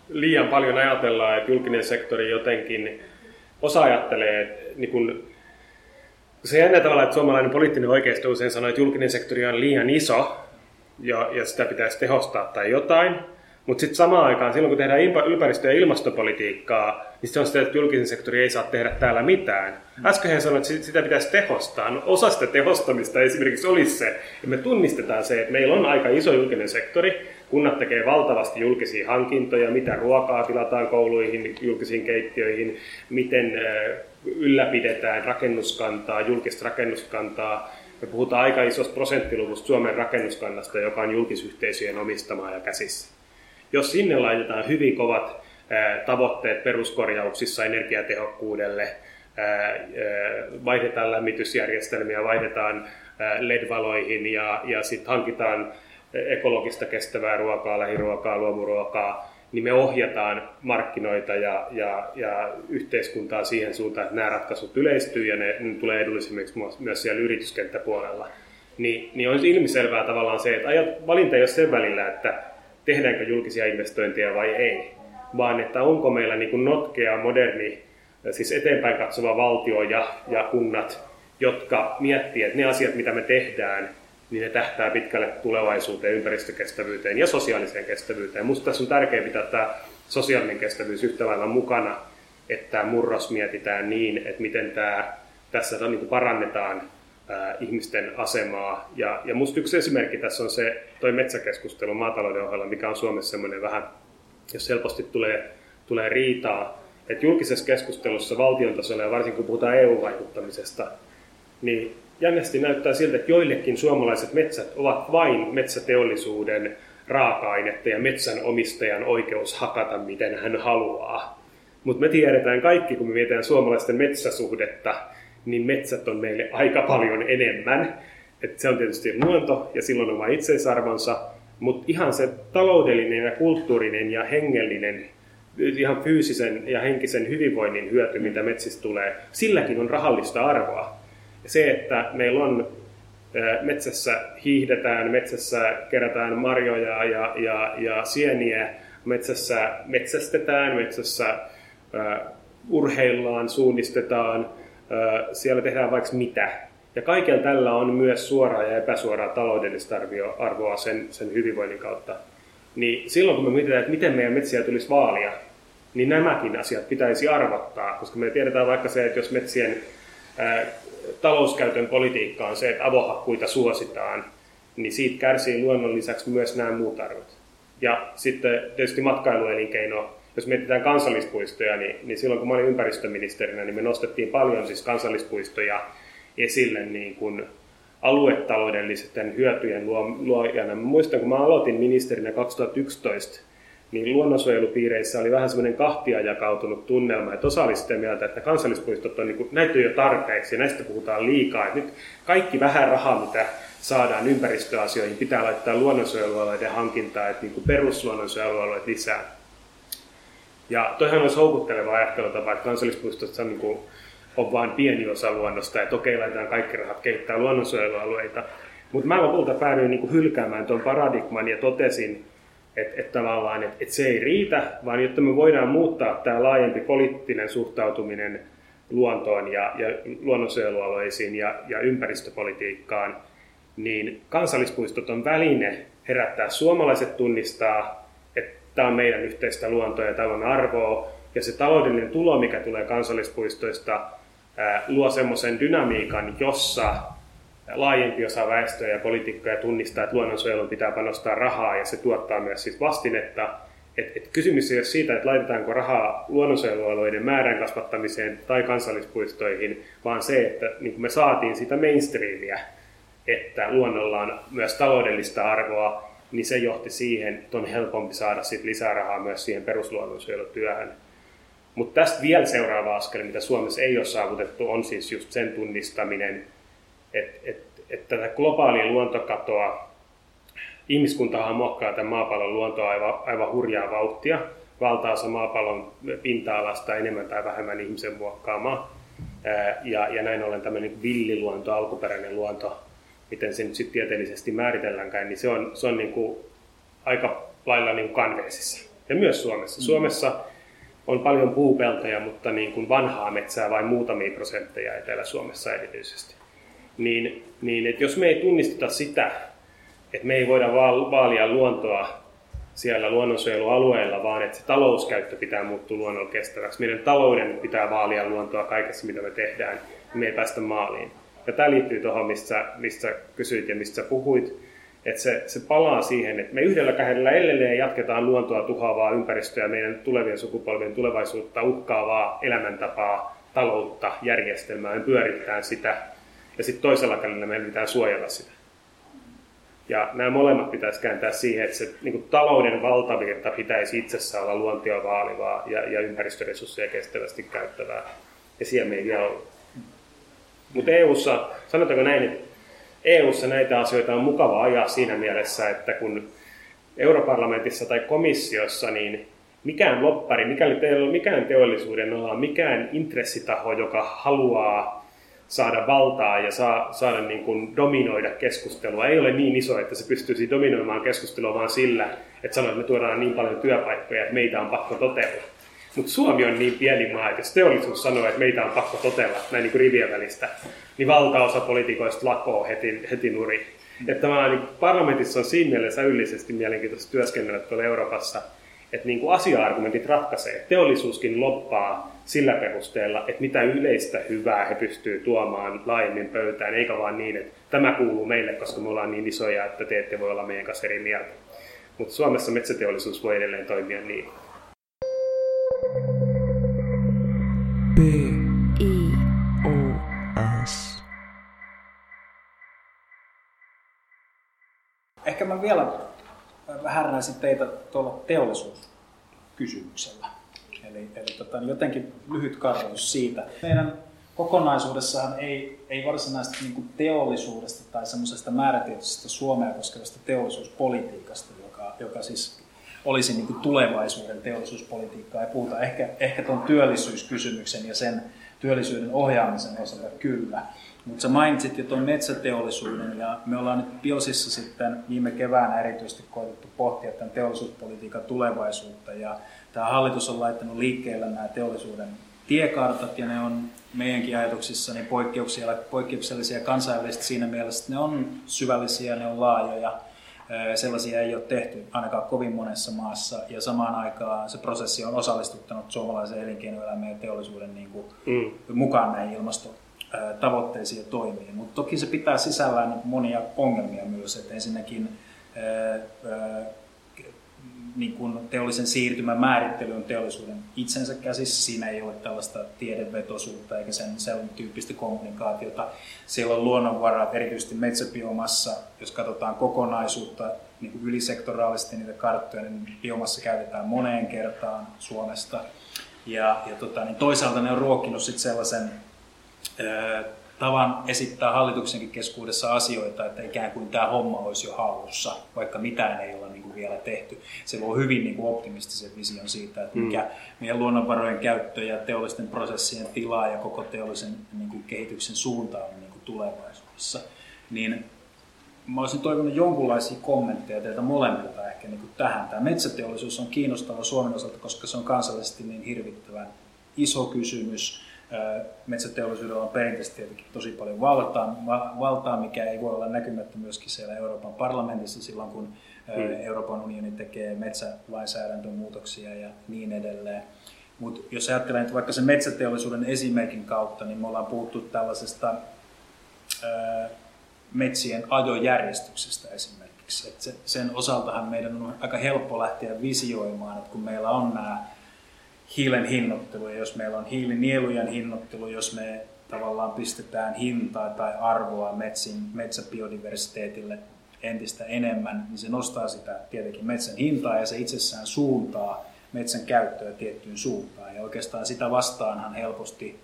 liian paljon ajatellaan, että julkinen sektori jotenkin osa ajattelee, niin kuin, se jännä tavalla, että suomalainen poliittinen oikeisto usein sanoo, että julkinen sektori on liian iso ja, ja sitä pitäisi tehostaa tai jotain. Mutta sitten samaan aikaan, silloin kun tehdään ympäristö- ja ilmastopolitiikkaa, niin se on sitä, että julkisen sektori ei saa tehdä täällä mitään. Äsken sanoin, että sitä pitäisi tehostaa. No, osa sitä tehostamista esimerkiksi olisi se, että me tunnistetaan se, että meillä on aika iso julkinen sektori, kunnat tekee valtavasti julkisia hankintoja, mitä ruokaa tilataan kouluihin, julkisiin keittiöihin, miten ylläpidetään rakennuskantaa, julkista rakennuskantaa. Me puhutaan aika isosta prosenttiluvusta Suomen rakennuskannasta, joka on julkisyhteisöjen omistamaa ja käsissä. Jos sinne laitetaan hyvin kovat tavoitteet peruskorjauksissa energiatehokkuudelle, vaihdetaan lämmitysjärjestelmiä, vaihdetaan LED-valoihin ja, ja sitten hankitaan ekologista kestävää ruokaa, lähiruokaa, luomuruokaa, niin me ohjataan markkinoita ja, ja, ja yhteiskuntaa siihen suuntaan, että nämä ratkaisut yleistyy ja ne, ne tulee edullisemmiksi myös siellä yrityskenttäpuolella. Ni, niin on ilmiselvää tavallaan se, että ajat, valinta ei ole sen välillä, että tehdäänkö julkisia investointeja vai ei, vaan että onko meillä niin kuin notkea, moderni, siis eteenpäin katsova valtio ja, ja kunnat, jotka miettii, että ne asiat, mitä me tehdään, niin ne tähtää pitkälle tulevaisuuteen, ympäristökestävyyteen ja sosiaaliseen kestävyyteen. Minusta tässä on tärkeää pitää tämä sosiaalinen kestävyys yhtä lailla mukana, että tämä murros mietitään niin, että miten tämä, tässä niin parannetaan ää, ihmisten asemaa. Ja, ja minusta yksi esimerkki tässä on se toi metsäkeskustelu maatalouden ohella, mikä on Suomessa semmoinen vähän, jos helposti tulee, tulee riitaa, että julkisessa keskustelussa valtion tasolla ja varsinkin kun puhutaan EU-vaikuttamisesta, niin jännästi näyttää siltä, että joillekin suomalaiset metsät ovat vain metsäteollisuuden raaka-ainetta ja metsänomistajan oikeus hakata miten hän haluaa. Mutta me tiedetään kaikki, kun me mietitään suomalaisten metsäsuhdetta, niin metsät on meille aika paljon enemmän. Et se on tietysti luonto ja silloin oma itseisarvonsa, mutta ihan se taloudellinen ja kulttuurinen ja hengellinen, ihan fyysisen ja henkisen hyvinvoinnin hyöty, mitä metsistä tulee, silläkin on rahallista arvoa. Se, että meillä on metsässä hiihdetään, metsässä kerätään marjoja ja, ja, ja sieniä, metsässä metsästetään, metsässä uh, urheillaan, suunnistetaan, siellä tehdään vaikka mitä. Ja kaikella tällä on myös suoraa ja epäsuoraa taloudellista arvoa sen, sen hyvinvoinnin kautta. Niin silloin kun me mietitään, että miten meidän metsiä tulisi vaalia, niin nämäkin asiat pitäisi arvottaa, koska me tiedetään vaikka se, että jos metsien talouskäytön politiikka on se, että avohakkuita suositaan, niin siitä kärsii luonnon lisäksi myös nämä muut arvot. Ja sitten tietysti matkailuelinkeino, jos mietitään kansallispuistoja, niin, niin silloin kun mä olin ympäristöministerinä, niin me nostettiin paljon siis kansallispuistoja esille niin kuin aluetaloudellisten hyötyjen luojana. Mä muistan, kun mä aloitin ministerinä 2011, niin luonnonsuojelupiireissä oli vähän semmoinen kahtia jakautunut tunnelma, että osa oli sitä mieltä, että kansallispuistot on, niin kuin, näitä jo tarpeeksi ja näistä puhutaan liikaa. Että nyt kaikki vähän rahaa, mitä saadaan ympäristöasioihin, pitää laittaa luonnonsuojelualueiden hankintaa, että niin kuin perusluonnonsuojelualueet lisää. Ja toihan olisi houkutteleva ajattelutapa, että kansallispuistossa on, niin on vain pieni osa luonnosta, että okei, laitetaan kaikki rahat kehittää luonnonsuojelualueita. Mutta mä lopulta päädyin niin hylkäämään tuon paradigman ja totesin, että et tavallaan et, et se ei riitä, vaan jotta me voidaan muuttaa tämä laajempi poliittinen suhtautuminen luontoon ja, ja luonnonsuojelualueisiin ja, ja ympäristöpolitiikkaan, niin kansallispuistot on väline herättää suomalaiset tunnistaa, tämä on meidän yhteistä luontoa ja tämä on arvoa, ja se taloudellinen tulo, mikä tulee kansallispuistoista, luo semmoisen dynamiikan, jossa laajempi osa väestöä ja poliitikkoja tunnistaa, että luonnonsuojelun pitää panostaa rahaa ja se tuottaa myös siis vastinetta. Et, et kysymys ei ole siitä, että laitetaanko rahaa luonnonsuojelualueiden määrän kasvattamiseen tai kansallispuistoihin, vaan se, että niin me saatiin sitä mainstreamia, että luonnolla on myös taloudellista arvoa, niin se johti siihen, että on helpompi saada sit lisää rahaa myös siihen perusluonnonsuojelutyöhön. Mutta tästä vielä seuraava askel, mitä Suomessa ei ole saavutettu, on siis just sen tunnistaminen, että et, et tätä globaalia luontokatoa, ihmiskuntahan muokkaa tämän maapallon luontoa aivan, aivan hurjaa vauhtia. Valtaosa maapallon pinta-alasta enemmän tai vähemmän ihmisen muokkaamaa. Ja, ja näin ollen tämmöinen villiluonto, alkuperäinen luonto, miten se nyt sitten tieteellisesti määritelläänkään, niin se on, se on niin kuin aika lailla niin kanveesissa. Ja myös Suomessa. Mm. Suomessa on paljon puupeltoja, mutta niin kuin vanhaa metsää vain muutamia prosentteja Etelä-Suomessa erityisesti niin, niin että jos me ei tunnisteta sitä, että me ei voida vaalia luontoa siellä luonnonsuojelualueella, vaan että se talouskäyttö pitää muuttua luonnolla kestäväksi. Meidän talouden pitää vaalia luontoa kaikessa, mitä me tehdään, niin me ei päästä maaliin. Ja tämä liittyy tuohon, mistä, mistä kysyit ja mistä puhuit, että se, se palaa siihen, että me yhdellä kädellä edelleen jatketaan luontoa tuhoavaa ympäristöä, meidän tulevien sukupolvien tulevaisuutta uhkaavaa elämäntapaa, taloutta, järjestelmää, me pyörittää sitä ja sitten toisella kädellä meidän pitää suojella sitä. Ja nämä molemmat pitäisi kääntää siihen, että se niin kuin talouden valtavirta pitäisi itsessään olla luontia vaalivaa ja, ja ympäristöresursseja kestävästi käyttävää. Ja siellä me ei vielä ole. Mutta EU-ssa, sanotaanko näin, että EU-ssa näitä asioita on mukava ajaa siinä mielessä, että kun europarlamentissa tai komissiossa, niin mikään loppari, mikäli teillä mikään teollisuuden ala, mikään intressitaho, joka haluaa saada valtaa ja saa, saada niin kuin dominoida keskustelua ei ole niin iso, että se pystyisi dominoimaan keskustelua vaan sillä, että sanoo, että me tuodaan niin paljon työpaikkoja, että meitä on pakko totella. Mutta Suomi on niin pieni maa, että jos teollisuus sanoo, että meitä on pakko totella näin niin kuin rivien välistä, niin valtaosa poliitikoista lakoo heti, heti nuri. Mm. Että niin parlamentissa on siinä mielessä yllisesti mielenkiintoista työskennellä tuolla Euroopassa, että niin kuin asia-argumentit ratkaisee. Teollisuuskin loppaa sillä perusteella, että mitä yleistä hyvää he pystyy tuomaan laajemmin pöytään, eikä vaan niin, että tämä kuuluu meille, koska me ollaan niin isoja, että te ette voi olla meidän kanssa eri mieltä. Mutta Suomessa metsäteollisuus voi edelleen toimia niin. Ehkä mä vielä härnäisin teitä tuolla teollisuuskysymyksellä. Eli, eli tota, niin jotenkin lyhyt kartoitus siitä. Meidän kokonaisuudessahan ei, ei varsinaisesti niin teollisuudesta tai semmoisesta määrätietoisesta Suomea koskevasta teollisuuspolitiikasta, joka, joka siis olisi niin kuin tulevaisuuden teollisuuspolitiikkaa. Ja puhuta ehkä, ehkä tuon työllisyyskysymyksen ja sen työllisyyden ohjaamisen osalta kyllä. Mutta sä mainitsit jo tuon metsäteollisuuden ja me ollaan nyt Biosissa sitten viime keväänä erityisesti koetettu pohtia tämän teollisuuspolitiikan tulevaisuutta ja tämä hallitus on laittanut liikkeelle nämä teollisuuden tiekartat ja ne on meidänkin ajatuksissa niin poikkeuksellisia kansainvälisesti siinä mielessä, että ne on syvällisiä, ne on laajoja. Sellaisia ei ole tehty ainakaan kovin monessa maassa ja samaan aikaan se prosessi on osallistuttanut suomalaisen elinkeinoelämän ja teollisuuden niin kuin mm. mukaan näihin ilmastotavoitteisiin ja toimiin. Mutta toki se pitää sisällään monia ongelmia myös, että ensinnäkin niin kuin teollisen siirtymän määrittely on teollisuuden itsensä käsissä. Siinä ei ole tällaista tiedevetoisuutta eikä sen, sen tyyppistä kommunikaatiota. Siellä on luonnonvarat, erityisesti metsäbiomassa. Jos katsotaan kokonaisuutta niin kuin ylisektoraalisesti niitä karttoja, niin biomassa käytetään moneen kertaan Suomesta. Ja, ja tota, niin toisaalta ne on ruokkinut sit sellaisen tavan esittää hallituksenkin keskuudessa asioita, että ikään kuin tämä homma olisi jo hallussa, vaikka mitään ei olla niin kuin vielä tehty. Se voi hyvin niin kuin optimistisen vision siitä, että mikä mm. meidän luonnonvarojen käyttö ja teollisten prosessien tilaa ja koko teollisen niin kuin kehityksen suunta on niin kuin tulevaisuudessa. Niin mä olisin toivonut jonkunlaisia kommentteja teiltä molemmilta ehkä niin kuin tähän. Tämä metsäteollisuus on kiinnostava Suomen osalta, koska se on kansallisesti niin hirvittävän iso kysymys Metsäteollisuudella on perinteisesti tietenkin tosi paljon valtaa, valtaa, mikä ei voi olla näkymättä myöskin siellä Euroopan parlamentissa silloin, kun mm. Euroopan unioni tekee metsälainsäädäntömuutoksia ja niin edelleen. Mutta jos ajattelen että vaikka sen metsäteollisuuden esimerkin kautta, niin me ollaan puhuttu tällaisesta ää, metsien ajojärjestyksestä esimerkiksi. Et se, sen osaltahan meidän on aika helppo lähteä visioimaan, että kun meillä on nämä hiilen hinnoittelu, ja jos meillä on hiilinielujen hinnoittelu, jos me tavallaan pistetään hintaa tai arvoa metsin, metsäbiodiversiteetille entistä enemmän, niin se nostaa sitä tietenkin metsän hintaa ja se itsessään suuntaa metsän käyttöä tiettyyn suuntaan. Ja oikeastaan sitä vastaanhan helposti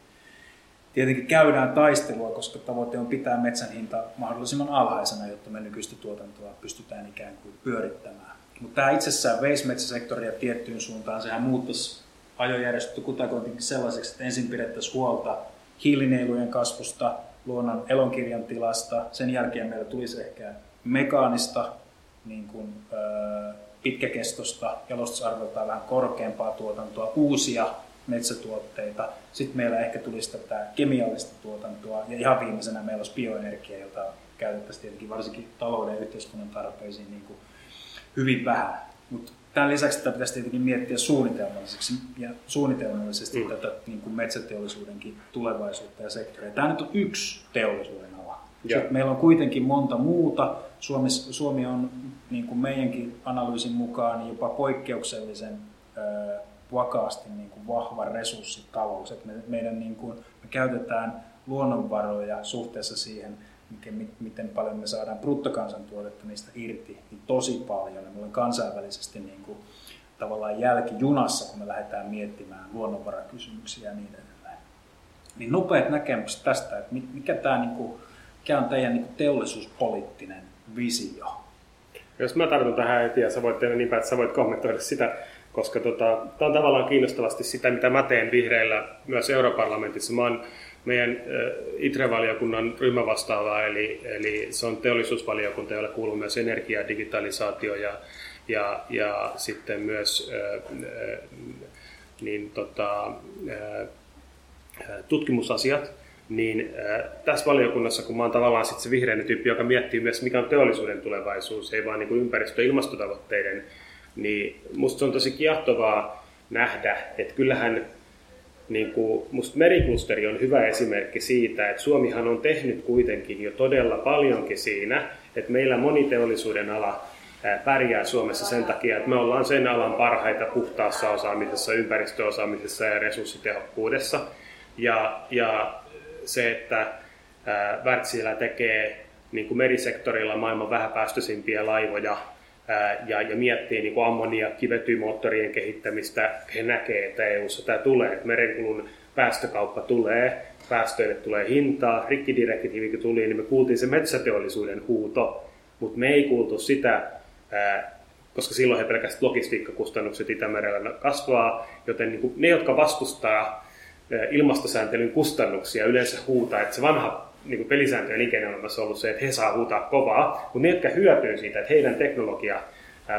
tietenkin käydään taistelua, koska tavoite on pitää metsän hinta mahdollisimman alhaisena, jotta me nykyistä tuotantoa pystytään ikään kuin pyörittämään. Mutta tämä itsessään veisi metsäsektoria tiettyyn suuntaan, sehän muuttaisi ajojärjestetty kutakuinkin sellaiseksi, että ensin pidettäisiin huolta hiilinielujen kasvusta, luonnon elonkirjan tilasta, sen jälkeen meillä tulisi ehkä mekaanista, niin kuin, pitkäkestosta, jalostusarvoltaan vähän korkeampaa tuotantoa, uusia metsätuotteita. Sitten meillä ehkä tulisi tätä kemiallista tuotantoa ja ihan viimeisenä meillä olisi bioenergia, jota käytettäisiin tietenkin varsinkin talouden ja yhteiskunnan tarpeisiin niin kuin hyvin vähän. Mutta Tämän lisäksi tätä pitäisi tietenkin miettiä suunnitelmallisesti, ja suunnitelmallisesti mm. tätä niin kuin metsäteollisuudenkin tulevaisuutta ja sektoria. Tämä nyt on yksi teollisuuden ala. Sitten meillä on kuitenkin monta muuta. Suomi, Suomi on niin kuin meidänkin analyysin mukaan jopa poikkeuksellisen ö, vakaasti niin kuin vahva resurssitalous. Et me, meidän, niin kuin, me käytetään luonnonvaroja suhteessa siihen, miten, paljon me saadaan bruttokansantuotetta niistä irti, niin tosi paljon. me ollaan kansainvälisesti niin kuin, tavallaan jälkijunassa, kun me lähdetään miettimään luonnonvarakysymyksiä ja niin edelleen. Niin nopeat näkemykset tästä, että mikä, tämä, niin kuin, mikä on teidän niin kuin teollisuuspoliittinen visio? Jos mä tartun tähän heti ja sä voit tehdä niin päin, että sä voit kommentoida sitä, koska tota, tämä on tavallaan kiinnostavasti sitä, mitä mä teen vihreillä myös europarlamentissa. Mä oon meidän ITRE-valiokunnan ryhmävastaava, eli, eli se on teollisuusvaliokunta, jolle kuuluu myös energia, digitalisaatio ja, ja, ja sitten myös niin, tota, tutkimusasiat. niin tässä valiokunnassa, kun mä oon tavallaan sit se vihreinen tyyppi, joka miettii myös, mikä on teollisuuden tulevaisuus, ei vaan niin ympäristö- ja ilmastotavoitteiden, niin musta se on tosi kiehtovaa nähdä, että kyllähän niin kuin, musta meriklusteri on hyvä esimerkki siitä, että Suomihan on tehnyt kuitenkin jo todella paljonkin siinä, että meillä moniteollisuuden ala pärjää Suomessa sen takia, että me ollaan sen alan parhaita puhtaassa osaamisessa, ympäristöosaamisessa ja resurssitehokkuudessa. Ja, ja se, että Wärtsilä tekee niin kuin merisektorilla maailman vähäpäästöisimpiä laivoja ja, ja miettii niin kuin ammonia kivetymoottorien kehittämistä, he näkee, että EU-ssa tämä tulee, että merenkulun päästökauppa tulee, päästöille tulee hintaa, rikkidirektiivi tuli, niin me kuultiin se metsäteollisuuden huuto, mutta me ei kuultu sitä, koska silloin he pelkästään logistiikkakustannukset Itämerellä kasvaa, joten niin kuin ne, jotka vastustaa ilmastosääntelyn kustannuksia, yleensä huutaa, että se vanha niin kuin elinkeinoelämässä on ollut se, että he saa huutaa kovaa, mutta ne, jotka hyötyy siitä, että heidän teknologia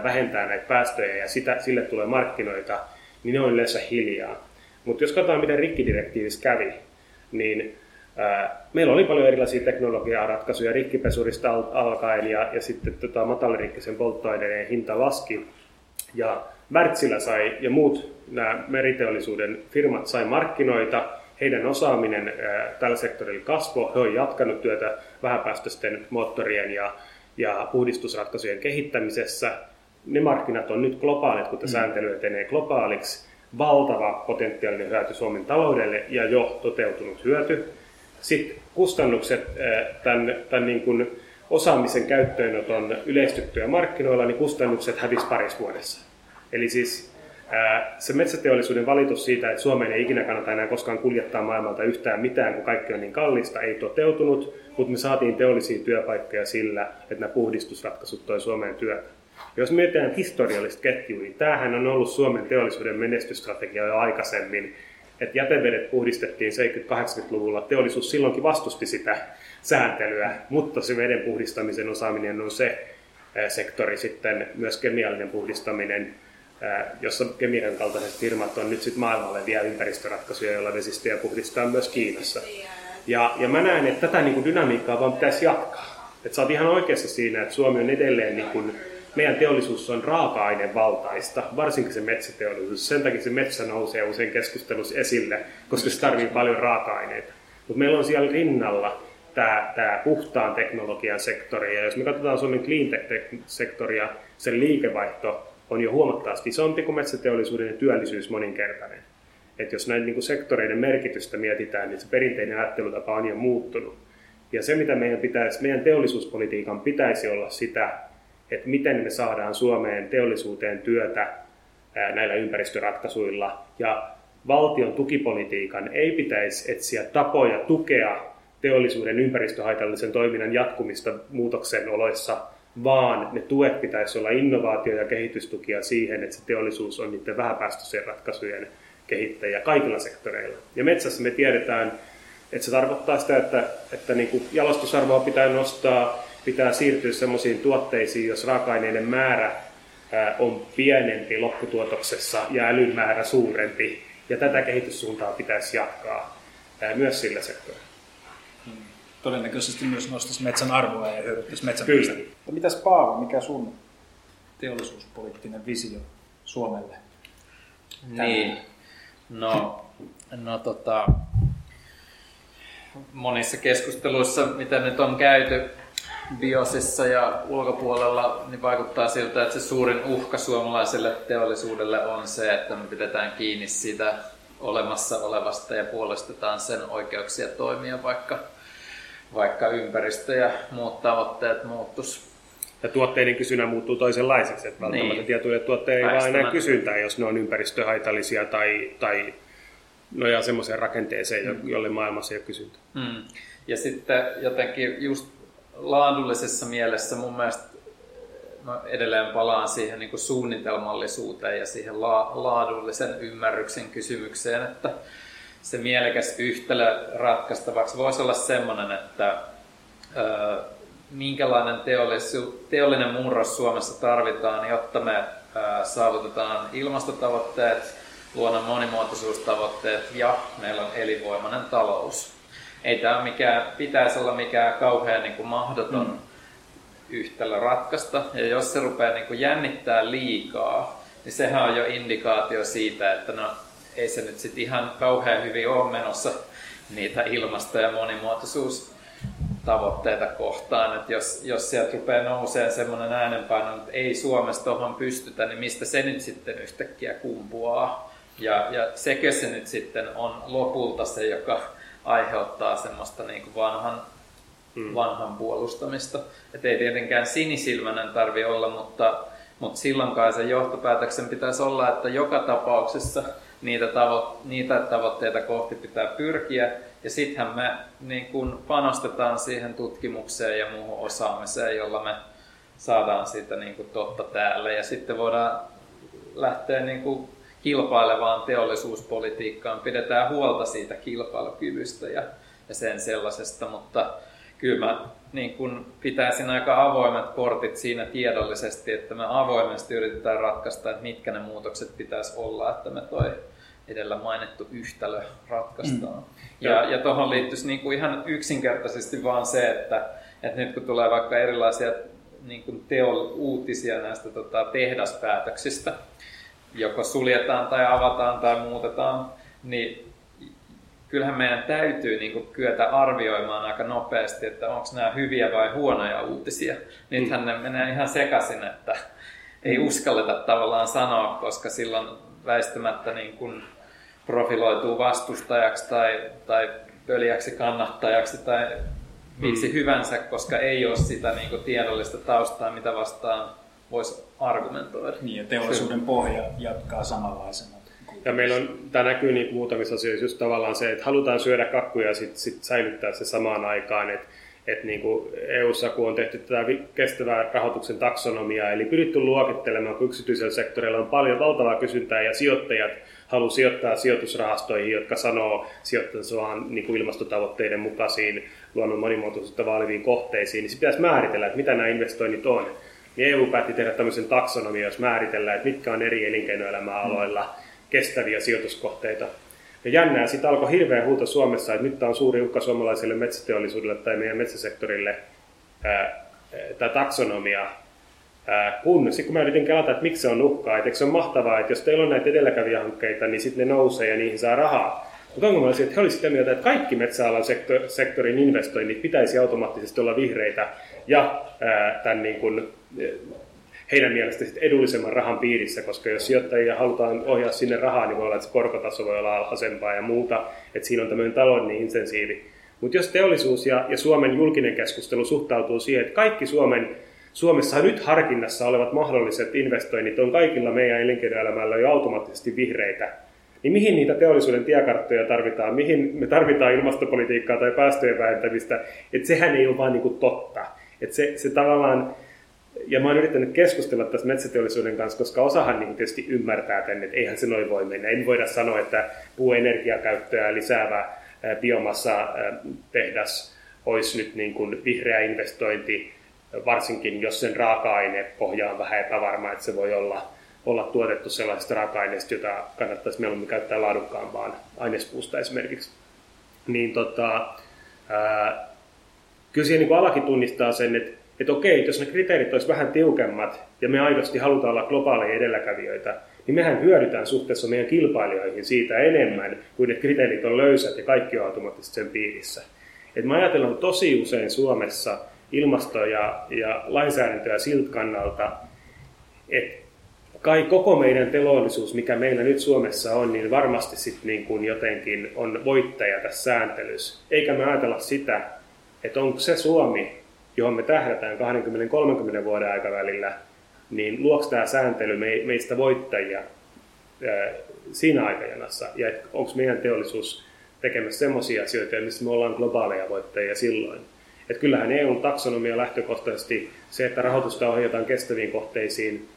vähentää näitä päästöjä ja sitä, sille tulee markkinoita, niin ne on yleensä hiljaa. Mutta jos katsotaan, miten rikkidirektiivissä kävi, niin Meillä oli paljon erilaisia teknologiaratkaisuja rikkipesurista alkaen ja, ja sitten tota, matalarikkisen polttoaineiden hinta laski. Ja Wärtsilä sai ja muut nämä meriteollisuuden firmat sai markkinoita, heidän osaaminen tällä sektorilla kasvoi, he ovat jatkanut työtä vähäpäästöisten moottorien ja, ja puhdistusratkaisujen kehittämisessä. Ne markkinat on nyt globaalit, kun mm. sääntely etenee globaaliksi. Valtava potentiaalinen hyöty Suomen taloudelle ja jo toteutunut hyöty. Sitten kustannukset tämän, tämän niin kuin osaamisen käyttöönoton yleistyttyä markkinoilla, niin kustannukset hävisi parissa vuodessa. Eli siis se metsäteollisuuden valitus siitä, että Suomeen ei ikinä kannata enää koskaan kuljettaa maailmalta yhtään mitään, kun kaikki on niin kallista, ei toteutunut, mutta me saatiin teollisia työpaikkoja sillä, että nämä puhdistusratkaisut toi Suomeen työtä. Jos mietitään historiallista ketjua, niin tämähän on ollut Suomen teollisuuden menestysstrategia jo aikaisemmin, että jätevedet puhdistettiin 70-80-luvulla. Teollisuus silloinkin vastusti sitä sääntelyä, mutta se veden puhdistamisen osaaminen on se sektori sitten, myös kemiallinen puhdistaminen, jossa kemian kaltaiset firmat on nyt sitten maailmalle vielä ympäristöratkaisuja, joilla vesistöjä puhdistaa myös Kiinassa. Ja, ja mä näen, että tätä niin kuin dynamiikkaa vaan pitäisi jatkaa. Että sä oot ihan oikeassa siinä, että Suomi on edelleen niin kuin meidän teollisuus on raaka-ainevaltaista, varsinkin se metsäteollisuus. Sen takia se metsä nousee usein keskustelussa esille, koska se tarvitsee paljon raaka-aineita. Mutta meillä on siellä rinnalla tämä, tämä puhtaan teknologian sektori. Ja jos me katsotaan Suomen clean tech-sektoria, sen liikevaihto on jo huomattavasti isompi kuin metsäteollisuuden ja työllisyys moninkertainen. Et jos näiden niin sektoreiden merkitystä mietitään, niin se perinteinen ajattelutapa on jo muuttunut. Ja se, mitä meidän, pitäisi, meidän teollisuuspolitiikan pitäisi olla sitä, että miten me saadaan Suomeen teollisuuteen työtä näillä ympäristöratkaisuilla. Ja valtion tukipolitiikan ei pitäisi etsiä tapoja tukea teollisuuden ympäristöhaitallisen toiminnan jatkumista muutoksen oloissa, vaan ne tuet pitäisi olla innovaatio- ja kehitystukia siihen, että se teollisuus on niiden vähäpäästöisen ratkaisujen kehittäjä kaikilla sektoreilla. Ja metsässä me tiedetään, että se tarkoittaa sitä, että, että niin kuin jalostusarvoa pitää nostaa, pitää siirtyä sellaisiin tuotteisiin, jos raaka-aineiden määrä on pienempi lopputuotoksessa ja älyn määrä suurempi. Ja tätä kehityssuuntaa pitäisi jatkaa myös sillä sektorilla. Todennäköisesti myös nostaisi metsän arvoa ja hyödyttäisi metsän Kyllä. Mitäs Paavo, mikä sun teollisuuspoliittinen visio Suomelle? Niin, no, no tota, monissa keskusteluissa, mitä nyt on käyty biosissa ja ulkopuolella, niin vaikuttaa siltä, että se suurin uhka suomalaiselle teollisuudelle on se, että me pidetään kiinni siitä olemassa olevasta ja puolestetaan sen oikeuksia toimia, vaikka, vaikka ympäristö ja muut tavoitteet muuttus. Ja tuotteiden kysynnä muuttuu toisenlaiseksi, että välttämättä niin. tietyille tuotteille ei vaan enää kysyntää, jos ne on ympäristöhaitallisia tai, tai nojaa semmoiseen rakenteeseen, mm. jolle maailmassa ei ole kysyntää. Mm. Ja sitten jotenkin just laadullisessa mielessä mun mielestä mä edelleen palaan siihen niin suunnitelmallisuuteen ja siihen la- laadullisen ymmärryksen kysymykseen, että se mielekäs yhtälö ratkaistavaksi voisi olla sellainen, että ö, minkälainen teollisu- teollinen murros Suomessa tarvitaan, jotta me ö, saavutetaan ilmastotavoitteet, luonnon monimuotoisuustavoitteet ja meillä on elinvoimainen talous. ei tämä mikään, pitäisi olla mikään kauhean niin kuin mahdoton mm. yhtälö ratkaista. Ja jos se rupeaa niin kuin jännittää liikaa, niin sehän on jo indikaatio siitä, että no, ei se nyt sitten ihan kauhean hyvin ole menossa niitä ilmasto- ja monimuotoisuustavoitteita kohtaan. Että jos, jos sieltä rupeaa nousee semmoinen äänenpaino, että ei Suomessa tuohon pystytä, niin mistä se nyt sitten yhtäkkiä kumpuaa? Ja, ja sekö se nyt sitten on lopulta se, joka aiheuttaa semmoista niin kuin vanhan, hmm. vanhan puolustamista. Että ei tietenkään sinisilmäinen tarvi olla, mutta, mutta silloinkaan se johtopäätöksen pitäisi olla, että joka tapauksessa niitä, tavo- niitä tavoitteita kohti pitää pyrkiä. Ja sittenhän me niin kun panostetaan siihen tutkimukseen ja muuhun osaamiseen, jolla me saadaan siitä niin kuin totta täällä. Ja sitten voidaan lähteä niin kuin kilpailevaan teollisuuspolitiikkaan, pidetään huolta siitä kilpailukyvystä ja, ja sen sellaisesta, mutta kyllä mä niin kun pitäisin aika avoimet portit siinä tiedollisesti, että me avoimesti yritetään ratkaista, että mitkä ne muutokset pitäisi olla, että me toi edellä mainittu yhtälö ratkaistaan. Mm. Ja, ja tuohon liittyisi niin kuin ihan yksinkertaisesti vaan se, että, että nyt kun tulee vaikka erilaisia niin kuin teol, uutisia näistä tota, tehdaspäätöksistä, joko suljetaan tai avataan tai muutetaan, niin kyllähän meidän täytyy niin kuin kyetä arvioimaan aika nopeasti, että onko nämä hyviä vai huonoja uutisia. Nythän mm. ne menee ihan sekaisin, että ei uskalleta tavallaan sanoa, koska silloin väistämättä niin kuin profiloituu vastustajaksi tai, tai pöliäksi kannattajaksi tai miksi mm. hyvänsä, koska ei ole sitä niin kuin tiedollista taustaa, mitä vastaan voisi argumentoida. Niin, ja teollisuuden pohja jatkaa samanlaisena. Ja meillä on, tämä näkyy niin muutamissa asioissa just tavallaan se, että halutaan syödä kakkuja ja sitten sit säilyttää se samaan aikaan. Että et niin kuin EU-ssa, kun on tehty tätä kestävää rahoituksen taksonomiaa, eli pyritty luokittelemaan, kun yksityisellä sektorilla on paljon valtavaa kysyntää ja sijoittajat haluaa sijoittaa sijoitusrahastoihin, jotka sanoo sijoittavansa vaan niin kuin ilmastotavoitteiden mukaisiin luonnon monimuotoisuutta vaaliviin kohteisiin, niin se pitäisi määritellä, että mitä nämä investoinnit on niin EU päätti tehdä tämmöisen taksonomian, jos määritellään, että mitkä on eri elinkeinoelämäaloilla kestäviä sijoituskohteita. Ja jännää, sitten alkoi hirveä huuto Suomessa, että nyt tämä on suuri uhka suomalaiselle metsäteollisuudelle tai meidän metsäsektorille tämä taksonomia. Kun, sitten kun mä yritin kelata, että miksi se on uhkaa, että se on mahtavaa, että jos teillä on näitä edelläkävijähankkeita, niin sitten ne nousee ja niihin saa rahaa. Mutta onko että he olisivat sitä mieltä, että kaikki metsäalan sektorin investoinnit pitäisi automaattisesti olla vihreitä ja tämän niin kuin, heidän mielestä edullisemman rahan piirissä, koska jos sijoittajia halutaan ohjaa sinne rahaa, niin voi olla, että korkotaso voi olla alhaisempaa ja muuta, että siinä on tämmöinen taloudellinen insentiivi. Mutta jos teollisuus ja, ja Suomen julkinen keskustelu suhtautuu siihen, että kaikki Suomen, Suomessa nyt harkinnassa olevat mahdolliset investoinnit on kaikilla meidän elinkeinoelämällä jo automaattisesti vihreitä, niin mihin niitä teollisuuden tiekarttoja tarvitaan, mihin me tarvitaan ilmastopolitiikkaa tai päästöjen vähentämistä, että sehän ei ole vaan niin kuin totta. Että se, se tavallaan, ja mä oon yrittänyt keskustella tässä metsäteollisuuden kanssa, koska osahan niin tietysti ymmärtää tänne, että eihän se noin voi mennä. Ei voida sanoa, että puuenergiakäyttöä lisäävä biomassa tehdas olisi nyt niin kuin vihreä investointi, varsinkin jos sen raaka-aine pohja on vähän epävarma, että se voi olla, olla tuotettu sellaisesta raaka-aineesta, jota kannattaisi mieluummin käyttää laadukkaampaan ainespuusta esimerkiksi. Niin tota, ää, kyllä siihen niin alakin tunnistaa sen, että, että okei, jos ne kriteerit olisi vähän tiukemmat ja me aidosti halutaan olla globaaleja edelläkävijöitä, niin mehän hyödytään suhteessa meidän kilpailijoihin siitä enemmän, kuin ne kriteerit on löysät ja kaikki on automaattisesti sen piirissä. Et mä ajattelen tosi usein Suomessa ilmasto- ja, ja lainsäädäntöä siltä kannalta, että kai koko meidän teollisuus, mikä meillä nyt Suomessa on, niin varmasti sitten niin kuin jotenkin on voittaja tässä sääntelyssä. Eikä me ajatella sitä, että onko se Suomi, johon me tähdätään 20-30 vuoden aikavälillä, niin luoks tämä sääntely meistä voittajia siinä aikajanassa, ja onko meidän teollisuus tekemässä sellaisia asioita, missä me ollaan globaaleja voittajia silloin. Et kyllähän EUn taksonomia lähtökohtaisesti se, että rahoitusta ohjataan kestäviin kohteisiin,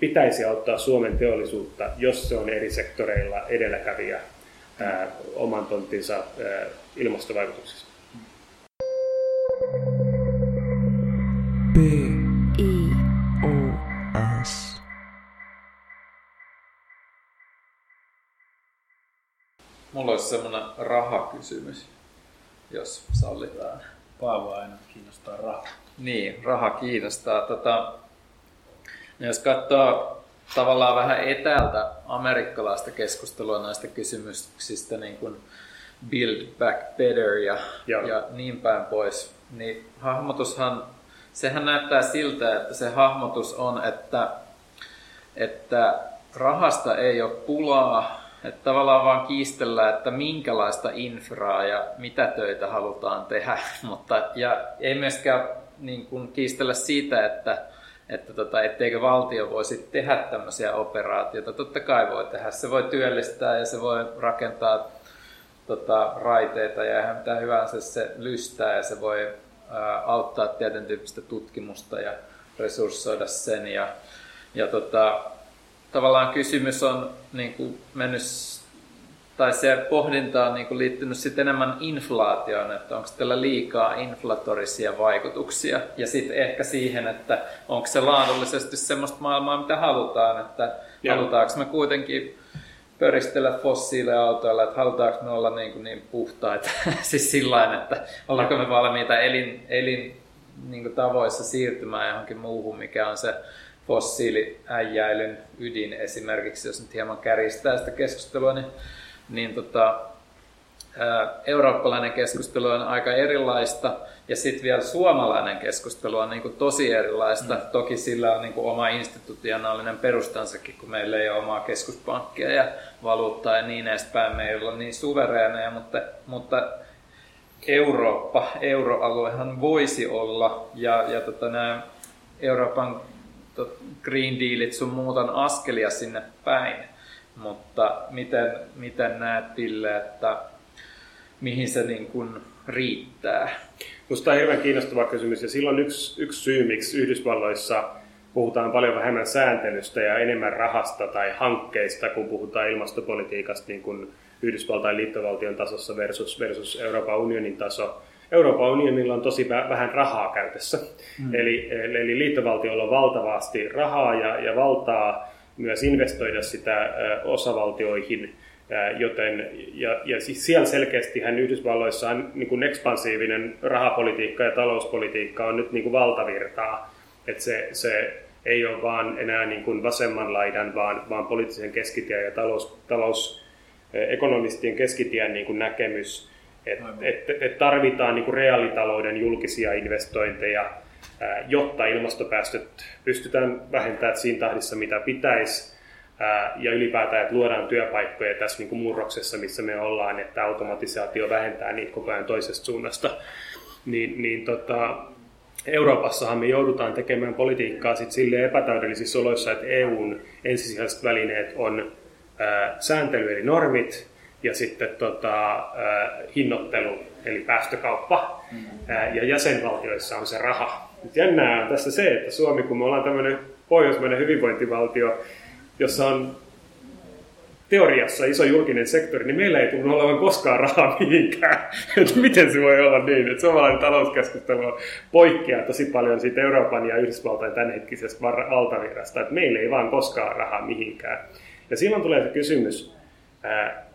pitäisi auttaa Suomen teollisuutta, jos se on eri sektoreilla edelläkävijä ää, oman tonttinsa ää, ilmastovaikutuksissa. B. I. O. S. Mulla olisi semmoinen rahakysymys. jos sallitaan. Paavo aina kiinnostaa raha. Niin, raha kiinnostaa. Tota, no jos katsoo tavallaan vähän etäältä amerikkalaista keskustelua näistä kysymyksistä, niin kuin Build Back Better ja, ja niin päin pois, niin hahmotushan, sehän näyttää siltä, että se hahmotus on, että, että rahasta ei ole pulaa, että tavallaan vaan kiistellään, että minkälaista infraa ja mitä töitä halutaan tehdä, mutta ja ei myöskään niin kuin kiistellä siitä, että, että tota, etteikö valtio voisi tehdä tämmöisiä operaatioita. Totta kai voi tehdä. Se voi työllistää ja se voi rakentaa tota, raiteita ja ihan mitä hyvänsä se lystää ja se voi auttaa tietyn tyyppistä tutkimusta ja resurssoida sen. Ja, ja tota, tavallaan kysymys on niin kuin mennyt tai se pohdinta on niin kuin liittynyt sitten enemmän inflaatioon, että onko tällä liikaa inflatorisia vaikutuksia. Ja sitten ehkä siihen, että onko se laadullisesti semmoista maailmaa, mitä halutaan, että ja. halutaanko me kuitenkin pöristellä fossiiliautoilla, että halutaanko me olla niin, kuin niin puhtaita, siis sillä että ollaanko me valmiita elin, elin niin kuin tavoissa siirtymään johonkin muuhun, mikä on se fossiiliäijäilyn ydin esimerkiksi, jos nyt hieman kärjistää sitä keskustelua, niin niin tota, eurooppalainen keskustelu on aika erilaista ja sitten vielä suomalainen keskustelu on niin kuin tosi erilaista. Mm. Toki sillä on niin kuin oma institutionaalinen perustansakin, kun meillä ei ole omaa keskuspankkia ja valuuttaa ja niin edespäin. Meillä on niin suvereeneja, mutta, mutta Eurooppa, euroaluehan voisi olla ja, ja tota, nämä Euroopan Green Dealit sun muutan askelia sinne päin. Mutta miten, miten näet, Ville, että mihin se niin kuin riittää? Minusta on hirveän kiinnostava kysymys ja silloin yksi, yksi syy, miksi Yhdysvalloissa puhutaan paljon vähemmän sääntelystä ja enemmän rahasta tai hankkeista, kun puhutaan ilmastopolitiikasta niin kuin Yhdysvaltain liittovaltion tasossa versus, versus Euroopan unionin taso. Euroopan unionilla on tosi vähän rahaa käytössä. Mm. Eli, eli liittovaltiolla on valtavasti rahaa ja, ja valtaa myös investoida sitä osavaltioihin, joten, ja, ja siis siellä selkeästi hän Yhdysvalloissa on niin kuin ekspansiivinen rahapolitiikka ja talouspolitiikka on nyt niin kuin valtavirtaa, että se, se ei ole vaan enää niin kuin vasemman laidan, vaan, vaan poliittisen keskitien ja talous, talousekonomistien keskitien niin kuin näkemys, että et, et tarvitaan niin kuin reaalitalouden julkisia investointeja, jotta ilmastopäästöt pystytään vähentämään siinä tahdissa, mitä pitäisi, ja ylipäätään, että luodaan työpaikkoja tässä niin kuin murroksessa, missä me ollaan, että automatisaatio vähentää niitä koko ajan toisesta suunnasta. Niin, niin tota, Euroopassahan me joudutaan tekemään politiikkaa sit sille epätäydellisissä oloissa, että EUn ensisijaiset välineet on ää, sääntely eli normit ja sitten tota, ää, hinnoittelu eli päästökauppa mm. ää, ja jäsenvaltioissa on se raha. Nyt jännää on tässä se, että Suomi, kun me ollaan tämmöinen pohjoismainen hyvinvointivaltio, jossa on teoriassa iso julkinen sektori, niin meillä ei tunnu olevan koskaan rahaa mihinkään. että miten se voi olla niin, että suomalainen talouskeskustelu poikkeaa tosi paljon siitä Euroopan ja Yhdysvaltain tämänhetkisestä valtavirrasta, että meillä ei vaan koskaan rahaa mihinkään. Ja silloin tulee se kysymys,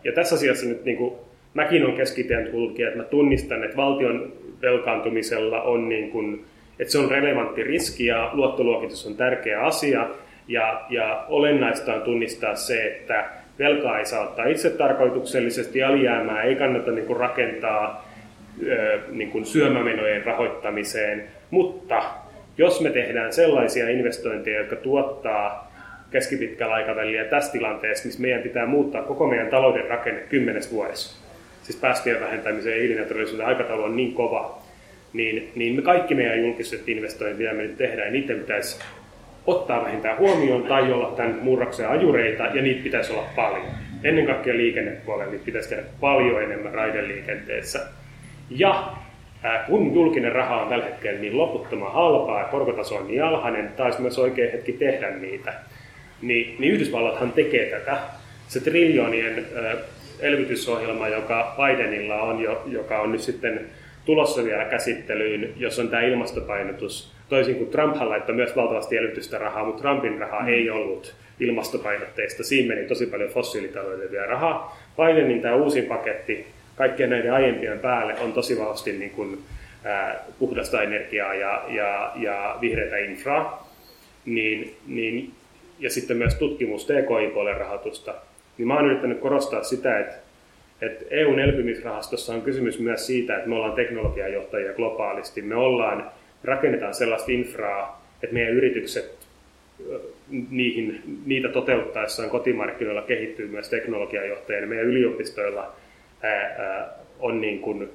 ja tässä asiassa nyt niin kuin mäkin olen keskitien tulkija, että mä tunnistan, että valtion velkaantumisella on niin kuin että se on relevantti riski ja luottoluokitus on tärkeä asia. Ja, ja olennaista on tunnistaa se, että velkaa ei saa ottaa itse tarkoituksellisesti, alijäämää ei kannata niin kuin rakentaa niin kuin syömämenojen rahoittamiseen, mutta jos me tehdään sellaisia investointeja, jotka tuottaa keskipitkällä aikavälillä tässä tilanteessa, missä meidän pitää muuttaa koko meidän talouden rakenne kymmenes vuodessa, siis päästöjen vähentämisen ja aikataulu on niin kova, niin, niin me kaikki meidän julkiset investoinnit, mitä me nyt tehdään, niiden pitäisi ottaa vähintään huomioon tai olla tämän murroksen ajureita, ja niitä pitäisi olla paljon. Ennen kaikkea liikennepuolella niitä pitäisi tehdä paljon enemmän raideliikenteessä. Ja kun julkinen raha on tällä hetkellä niin loputtoman halpaa ja korkotaso on niin alhainen, taisi myös oikea hetki tehdä niitä. Niin, niin Yhdysvallathan tekee tätä. Se triljoonien elvytysohjelma, joka Bidenilla on, jo, joka on nyt sitten tulossa vielä käsittelyyn, jos on tämä ilmastopainotus. Toisin kuin Trumphan laittoi myös valtavasti elvytystä rahaa, mutta Trumpin rahaa mm. ei ollut ilmastopainotteista. Siinä meni tosi paljon fossiilitaloudelle vielä rahaa. Bidenin tämä uusi paketti kaikkien näiden aiempien päälle on tosi vahvasti niin kuin, ää, puhdasta energiaa ja, ja, ja vihreitä infraa, niin, niin, ja sitten myös tutkimus TKI-puolen rahoitusta, niin mä oon yrittänyt korostaa sitä, että, että EUn elpymisrahastossa on kysymys myös siitä, että me ollaan teknologiajohtajia globaalisti. Me ollaan, rakennetaan sellaista infraa, että meidän yritykset niihin, niitä toteuttaessaan kotimarkkinoilla kehittyy myös teknologiajohtajia. Meidän yliopistoilla ää, ää, on niin kuin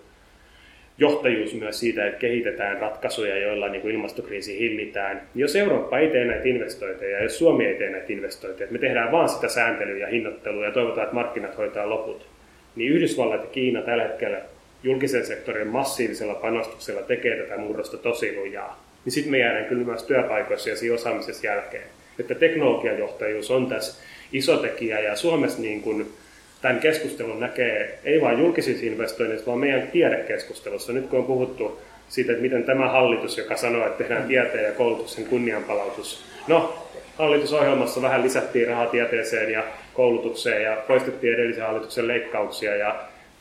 johtajuus myös siitä, että kehitetään ratkaisuja, joilla niin kuin ilmastokriisi hillitään. Jos Eurooppa ei tee näitä investointeja, jos Suomi ei tee näitä investointeja, me tehdään vaan sitä sääntelyä ja hinnoittelua ja toivotaan, että markkinat hoitaa loput, niin Yhdysvallat ja Kiina tällä hetkellä julkisen sektorin massiivisella panostuksella tekee tätä murrosta tosi lujaa. Niin sitten me jäädään kyllä myös työpaikoissa ja siinä osaamisessa jälkeen. Että teknologiajohtajuus on tässä iso tekijä ja Suomessa niin kuin tämän keskustelun näkee ei vain julkisissa investoinneissa, vaan meidän tiedekeskustelussa. Nyt kun on puhuttu siitä, että miten tämä hallitus, joka sanoo, että tehdään tieteen ja koulutuksen kunnianpalautus. No, hallitusohjelmassa vähän lisättiin rahaa tieteeseen ja koulutukseen ja poistettiin edellisen hallituksen leikkauksia ja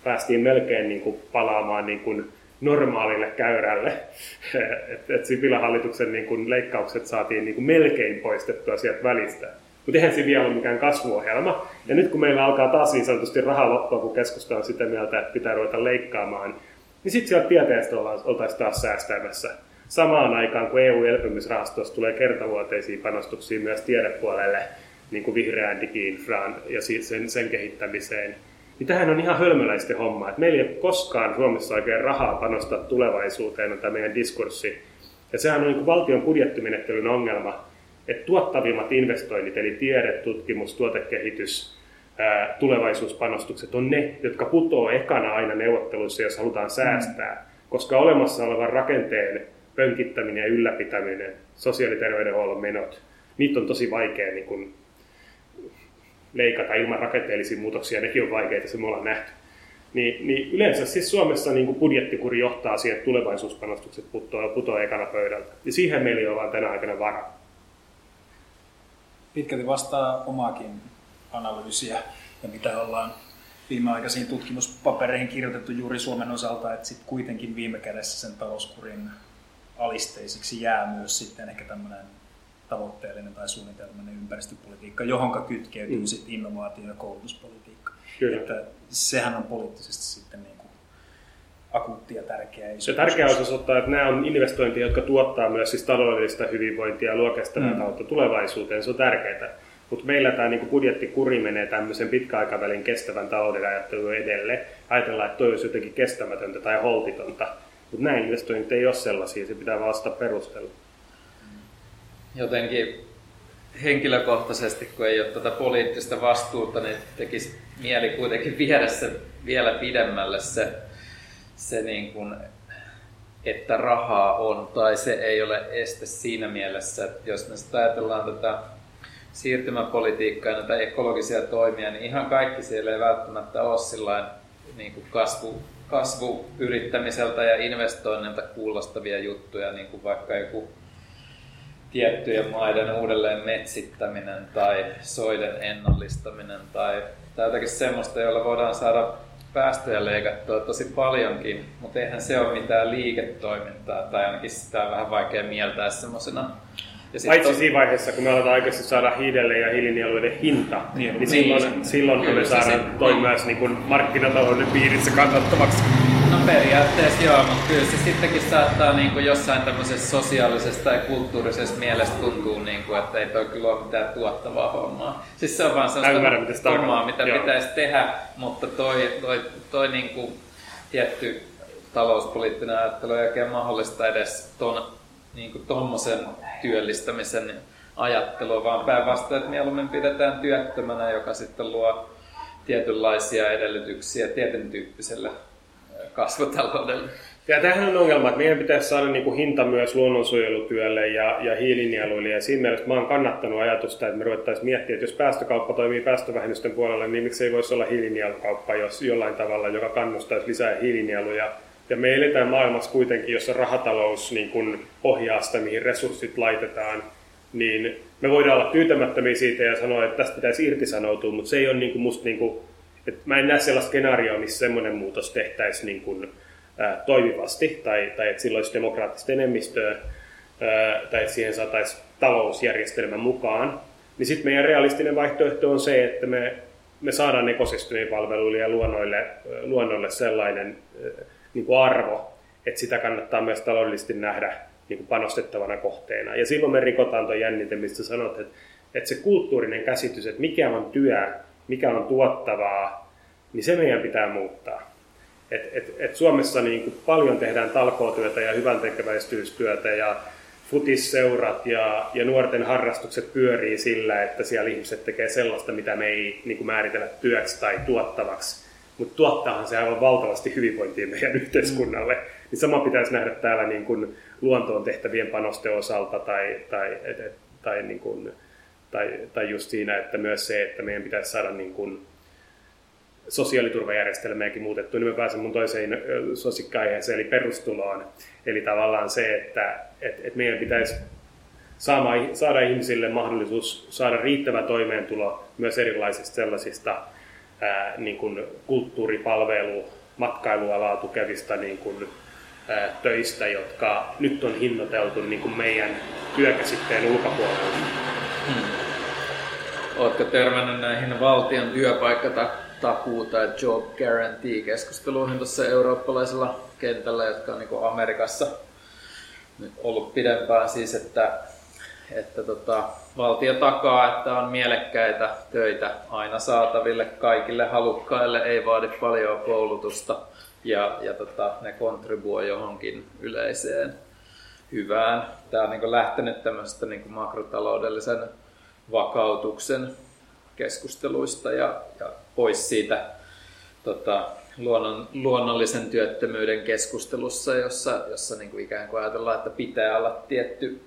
päästiin melkein niin kuin palaamaan niin kuin normaalille käyrälle. että et Sipilän hallituksen niin kuin leikkaukset saatiin niin kuin melkein poistettua sieltä välistä. Mutta eihän se vielä ole mikään kasvuohjelma. Ja nyt kun meillä alkaa taas niin sanotusti rahaa loppua, kun keskusta on sitä mieltä, että pitää ruveta leikkaamaan, niin sitten sieltä tieteestä oltaisiin taas säästämässä. Samaan aikaan, kun EU-elpymisrahastosta tulee kertavuoteisiin panostuksiin myös tiedepuolelle, niin kuin vihreään digiinfraan ja sen, sen kehittämiseen, niin tähän on ihan hölmöläisten homma. Että meillä ei ole koskaan Suomessa oikein rahaa panostaa tulevaisuuteen, on tämä meidän diskurssi. Ja sehän on niin valtion budjettimenettelyn ongelma, että tuottavimmat investoinnit, eli tiede, tutkimus, tuotekehitys, ää, tulevaisuuspanostukset on ne, jotka putoo ekana aina neuvotteluissa, jos halutaan säästää. Mm. Koska olemassa olevan rakenteen pönkittäminen ja ylläpitäminen, sosiaaliterveydenhuollon menot, niitä on tosi vaikea niin kuin, leikata ilman rakenteellisia muutoksia, nekin on vaikeita, se me ollaan nähty. Niin, niin yleensä siis Suomessa niin kuin budjettikuri johtaa siihen, että tulevaisuuspanostukset putoaa, putoaa ekana pöydältä. Ja siihen meillä ei ole tänä aikana varaa pitkälti vastaa omaakin analyysiä ja mitä ollaan viimeaikaisiin tutkimuspapereihin kirjoitettu juuri Suomen osalta, että sitten kuitenkin viime kädessä sen talouskurin alisteisiksi jää myös sitten ehkä tämmöinen tavoitteellinen tai suunnitelmallinen ympäristöpolitiikka, johonka kytkeytyy mm. sitten innovaatio- ja koulutuspolitiikka. Kyllä. Että sehän on poliittisesti sitten niin kuin akuutti ja tärkeä. Se tärkeää olisi osoittaa, että nämä on investointeja, jotka tuottaa myös siis taloudellista hyvinvointia ja luo kestävää mm. kautta tulevaisuuteen. Se on tärkeää. Mutta meillä tämä niin budjettikuri menee tämmöisen pitkäaikavälin kestävän talouden ajattelun edelle. Ajatellaan, että toi olisi jotenkin kestämätöntä tai holtitonta. Mutta nämä investoinnit ei ole sellaisia, se pitää vasta perustella. Jotenkin henkilökohtaisesti, kun ei ole tätä poliittista vastuuta, niin tekisi mieli kuitenkin viedä se vielä pidemmälle se se niin kuin, että rahaa on, tai se ei ole este siinä mielessä, että jos me ajatellaan tätä siirtymäpolitiikkaa ja näitä ekologisia toimia, niin ihan kaikki siellä ei välttämättä ole sillain, niin kuin kasvu, kasvuyrittämiseltä ja investoinnilta kuulostavia juttuja, niin kuin vaikka joku tiettyjen maiden uudelleen metsittäminen tai soiden ennallistaminen tai, tai jotakin semmoista, jolla voidaan saada päästöjä leikattua tosi paljonkin, mutta eihän se ole mitään liiketoimintaa, tai ainakin sitä on vähän vaikea mieltää semmoisena. Paitsi siinä vaiheessa, kun me aletaan oikeasti saada hiilelle ja hiilinieluiden hinta, niin, niin silloin, niin, silloin me saadaan toi niin. myös niin markkinatalouden piirissä kannattavaksi. Periaatteessa joo, mutta kyllä se sittenkin saattaa niin kuin jossain tämmöisessä sosiaalisessa tai kulttuurisessa mielessä tuntuu, niin kuin, että ei toi kyllä ole mitään tuottavaa hommaa. Siis se on vaan sellaista hommaa, mitä joo. pitäisi tehdä, mutta toi, toi, toi niin kuin tietty talouspoliittinen ajattelu ei oikein mahdollista edes ton, niin kuin tommosen työllistämisen ajattelua, vaan päinvastoin, että mieluummin pidetään työttömänä, joka sitten luo tietynlaisia edellytyksiä tietyn tyyppiselle kasvutaloudelle. Ja tähän on ongelma, että meidän pitäisi saada niin kuin hinta myös luonnonsuojelutyölle ja, ja hiilinieluille. Ja siinä mielessä mä oon kannattanut ajatusta, että me ruvettaisiin miettiä, että jos päästökauppa toimii päästövähennysten puolella, niin miksei voisi olla hiilinielukauppa jos jollain tavalla, joka kannustaisi lisää hiilinieluja. Ja me eletään maailmassa kuitenkin, jossa rahatalous niin kuin ohjaa sitä, mihin resurssit laitetaan, niin me voidaan olla tyytämättömiä siitä ja sanoa, että tästä pitäisi irtisanoutua, mutta se ei ole niin kuin musta niin kuin Et mä en näe sellaista skenaarioa, missä semmoinen muutos tehtäisiin niin kuin, ää, toimivasti, tai, tai että sillä olisi demokraattista enemmistöä, ää, tai että siihen saataisiin talousjärjestelmä mukaan. Niin sitten meidän realistinen vaihtoehto on se, että me, me saadaan ekosysteemipalveluille ja luonnoille, luonnolle sellainen niin kuin arvo, että sitä kannattaa myös taloudellisesti nähdä niin kuin panostettavana kohteena. Ja silloin me rikotaan tuo jännite, mistä sanot, että, että se kulttuurinen käsitys, että mikä on työ, mikä on tuottavaa, niin se meidän pitää muuttaa. Et, et, et Suomessa niin kuin paljon tehdään talkootyötä ja hyvän tekeväisyystyötä ja futisseurat ja, ja nuorten harrastukset pyörii sillä, että siellä ihmiset tekee sellaista, mitä me ei niin kuin määritellä työksi tai tuottavaksi. Mutta tuottaahan se aivan valtavasti hyvinvointia meidän yhteiskunnalle. Mm. Niin sama pitäisi nähdä täällä niin kuin luontoon tehtävien panosten osalta tai, tai, et, et, tai, niin kuin, tai, tai just siinä, että myös se, että meidän pitäisi saada niin kuin sosiaaliturvajärjestelmääkin muutettua, niin mä pääsen mun toiseen suosikkiaiheeseen, eli perustuloon. Eli tavallaan se, että et, et meidän pitäisi saada, saada ihmisille mahdollisuus saada riittävä toimeentulo myös erilaisista sellaisista ää, niin kuin kulttuuripalvelu, matkailualaa tukevista niin kuin, ää, töistä, jotka nyt on hinnoiteltu niin kuin meidän työkäsitteen ulkopuolella. Oletko törmännyt näihin valtion työpaikkatakuu tai job guarantee keskusteluihin tuossa eurooppalaisella kentällä, jotka on niin Amerikassa nyt ollut pidempään siis, että että tota, valtio takaa, että on mielekkäitä töitä aina saataville kaikille halukkaille, ei vaadi paljon koulutusta ja, ja tota, ne kontribuoi johonkin yleiseen hyvään. Tämä on niin lähtenyt tämmöisestä niin makrotaloudellisen vakautuksen keskusteluista ja, ja pois siitä tota, luonnon, luonnollisen työttömyyden keskustelussa, jossa, jossa niin kuin ikään kuin ajatellaan, että pitää olla tietty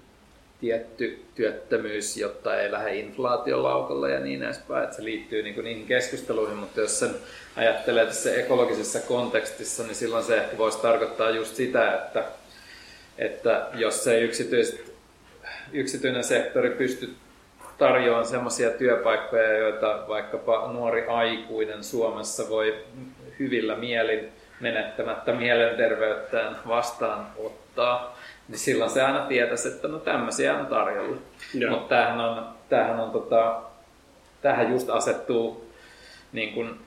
tietty työttömyys, jotta ei lähde inflaation laukalle ja niin edespäin. Että se liittyy niin kuin niihin keskusteluihin, mutta jos sen ajattelee tässä ekologisessa kontekstissa, niin silloin se ehkä voisi tarkoittaa just sitä, että, että jos se yksityinen sektori pystyy tarjoamaan sellaisia työpaikkoja, joita vaikkapa nuori aikuinen Suomessa voi hyvillä mielin menettämättä mielenterveyttään vastaanottaa, niin silloin se aina tietäisi, että no tämmöisiä on tarjolla. Mutta tämähän on, tämähän on tota, tähän just asettuu niin kuin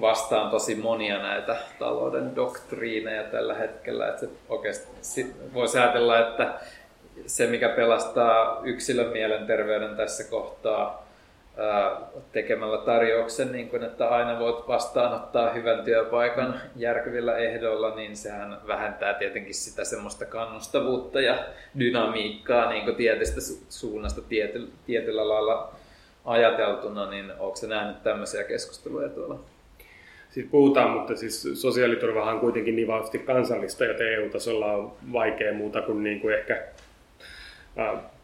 vastaan tosi monia näitä talouden doktriineja tällä hetkellä. Että se oikeasti voisi ajatella, että se mikä pelastaa yksilön mielenterveyden tässä kohtaa tekemällä tarjouksen, niin kun, että aina voit vastaanottaa hyvän työpaikan järkyvillä ehdoilla, niin sehän vähentää tietenkin sitä semmoista kannustavuutta ja dynamiikkaa niin tietystä suunnasta tiety, tietyllä lailla ajateltuna, niin onko se nähnyt tämmöisiä keskusteluja tuolla? Siis puhutaan, mutta siis sosiaaliturvahan on kuitenkin niin vahvasti kansallista, joten EU-tasolla on vaikea muuta kuin, niin kuin ehkä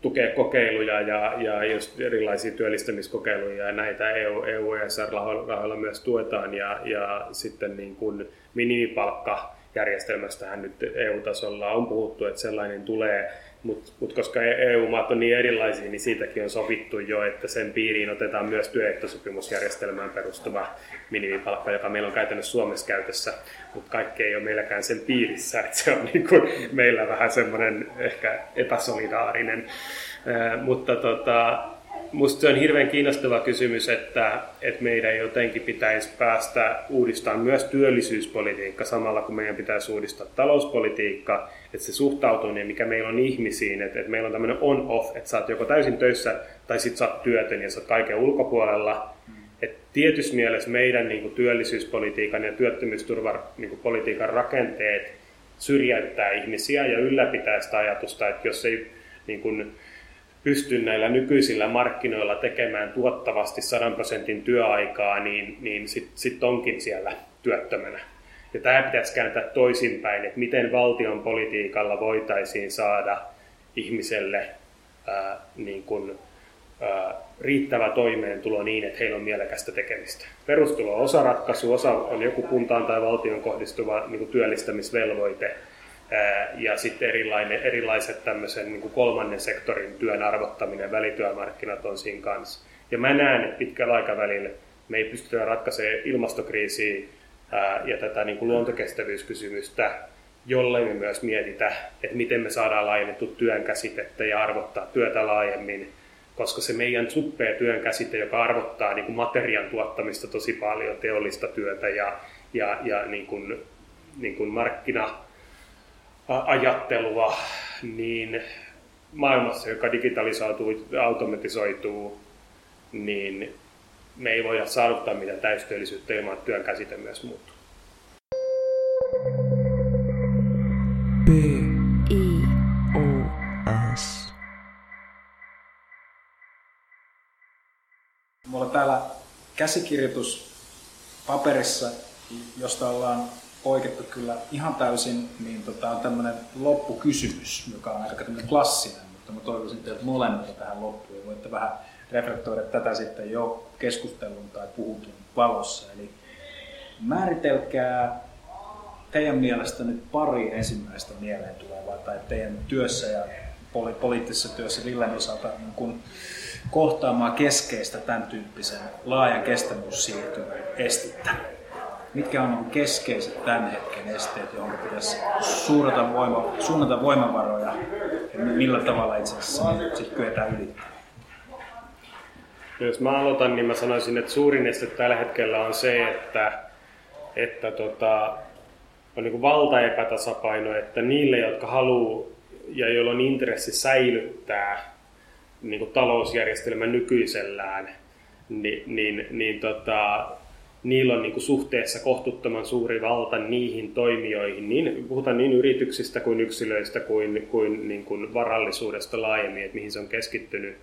tukea kokeiluja ja, ja just erilaisia työllistämiskokeiluja ja näitä EU, EU ESR-rahoilla myös tuetaan. Ja, ja sitten niin kuin minimipalkkajärjestelmästähän nyt EU-tasolla on puhuttu, että sellainen tulee mutta mut koska EU-maat on niin erilaisia, niin siitäkin on sovittu jo, että sen piiriin otetaan myös työehtosopimusjärjestelmään perustuva minimipalkka, joka meillä on käytännössä Suomessa käytössä, mutta kaikki ei ole meilläkään sen piirissä, että se on niin kuin meillä vähän semmoinen ehkä epäsolidaarinen. mutta tota, Minusta se on hirveän kiinnostava kysymys, että, että meidän jotenkin pitäisi päästä uudistamaan myös työllisyyspolitiikka samalla kun meidän pitäisi uudistaa talouspolitiikka, että se suhtautuminen, mikä meillä on ihmisiin, että, että meillä on tämmöinen on-off, että sä oot joko täysin töissä tai sit sä oot työtön ja sä oot kaiken ulkopuolella. Et tietyssä mielessä meidän niin kuin työllisyyspolitiikan ja työttömyysturvapolitiikan niin rakenteet syrjäyttää ihmisiä ja ylläpitää sitä ajatusta, että jos ei niin kuin, pysty näillä nykyisillä markkinoilla tekemään tuottavasti 100 prosentin työaikaa, niin, niin sitten sit onkin siellä työttömänä. Ja tämä pitäisi kääntää toisinpäin, että miten valtion politiikalla voitaisiin saada ihmiselle ää, niin kuin, ää, riittävä toimeentulo niin, että heillä on mielekästä tekemistä. Perustulo on osa ratkaisu, osa on joku kuntaan tai valtion kohdistuva niin kuin työllistämisvelvoite, ja sitten erilainen, erilaiset tämmöisen niin kuin kolmannen sektorin työn arvottaminen, välityömarkkinat on siinä kanssa. Ja mä näen, että pitkällä aikavälillä me ei pystytä ratkaisemaan ilmastokriisiä ja tätä niin kuin luontokestävyyskysymystä, jollei me myös mietitä, että miten me saadaan laajennettu työn käsitettä ja arvottaa työtä laajemmin, koska se meidän suppea työn käsite, joka arvottaa niin kuin materian tuottamista tosi paljon, teollista työtä ja, ja, ja niin kuin, niin kuin markkina-ajattelua, niin maailmassa, joka digitalisoituu, automatisoituu, niin me ei voida saavuttaa mitään täystyöllisyyttä ilman, että työn käsite myös muuttuu. B. I. O. S. Mulla on täällä käsikirjoitus paperissa, josta ollaan poikettu kyllä ihan täysin, niin tota, on tämmöinen loppukysymys, joka on aika klassinen, mutta mä toivoisin teiltä molemmilta tähän loppuun ja voitte vähän reflektoida tätä sitten jo keskustelun tai puhutun valossa. Eli määritelkää teidän mielestä nyt pari ensimmäistä mieleen tulevaa tai teidän työssä ja poli- poliittisessa työssä Villen osalta niin kun kohtaamaan keskeistä tämän tyyppisen laajan kestävyyssiirtymän estettä. Mitkä on keskeiset tämän hetken esteet, johon pitäisi suunnata, voima, suunnata voimavaroja ja millä tavalla itse asiassa sitten kyetään ylittämään? Jos mä aloitan, niin mä sanoisin, että suurin este tällä hetkellä on se, että, että tota, on niin valtaepätasapaino, että niille, jotka haluaa ja joilla on intressi säilyttää niin kuin talousjärjestelmän nykyisellään, niin, niin, niin tota, niillä on niin kuin suhteessa kohtuuttoman suuri valta niihin toimijoihin, niin, puhutaan niin yrityksistä kuin yksilöistä kuin, kuin, niin kuin varallisuudesta laajemmin, että mihin se on keskittynyt,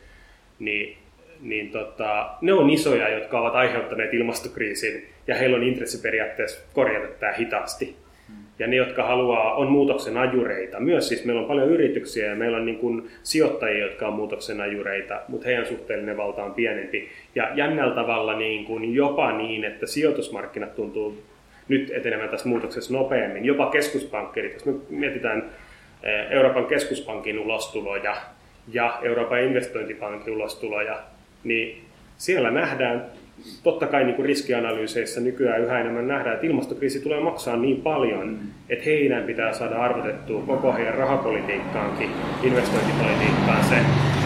niin niin tota, ne on isoja, jotka ovat aiheuttaneet ilmastokriisin ja heillä on intressi periaatteessa korjata tämä hitaasti. Hmm. Ja ne, jotka haluaa, on muutoksen ajureita. Myös siis meillä on paljon yrityksiä ja meillä on niin kuin sijoittajia, jotka on muutoksen ajureita, mutta heidän suhteellinen valta on pienempi. Ja jännällä tavalla niin kuin jopa niin, että sijoitusmarkkinat tuntuu nyt etenevän tässä muutoksessa nopeammin. Jopa keskuspankkerit, jos me mietitään eh, Euroopan keskuspankin ulostuloja ja Euroopan investointipankin ulostuloja, niin siellä nähdään, totta kai niin kuin riskianalyyseissä nykyään yhä enemmän nähdään, että ilmastokriisi tulee maksaa niin paljon, että heidän pitää saada arvotettua koko heidän rahapolitiikkaankin, investointipolitiikkaan se,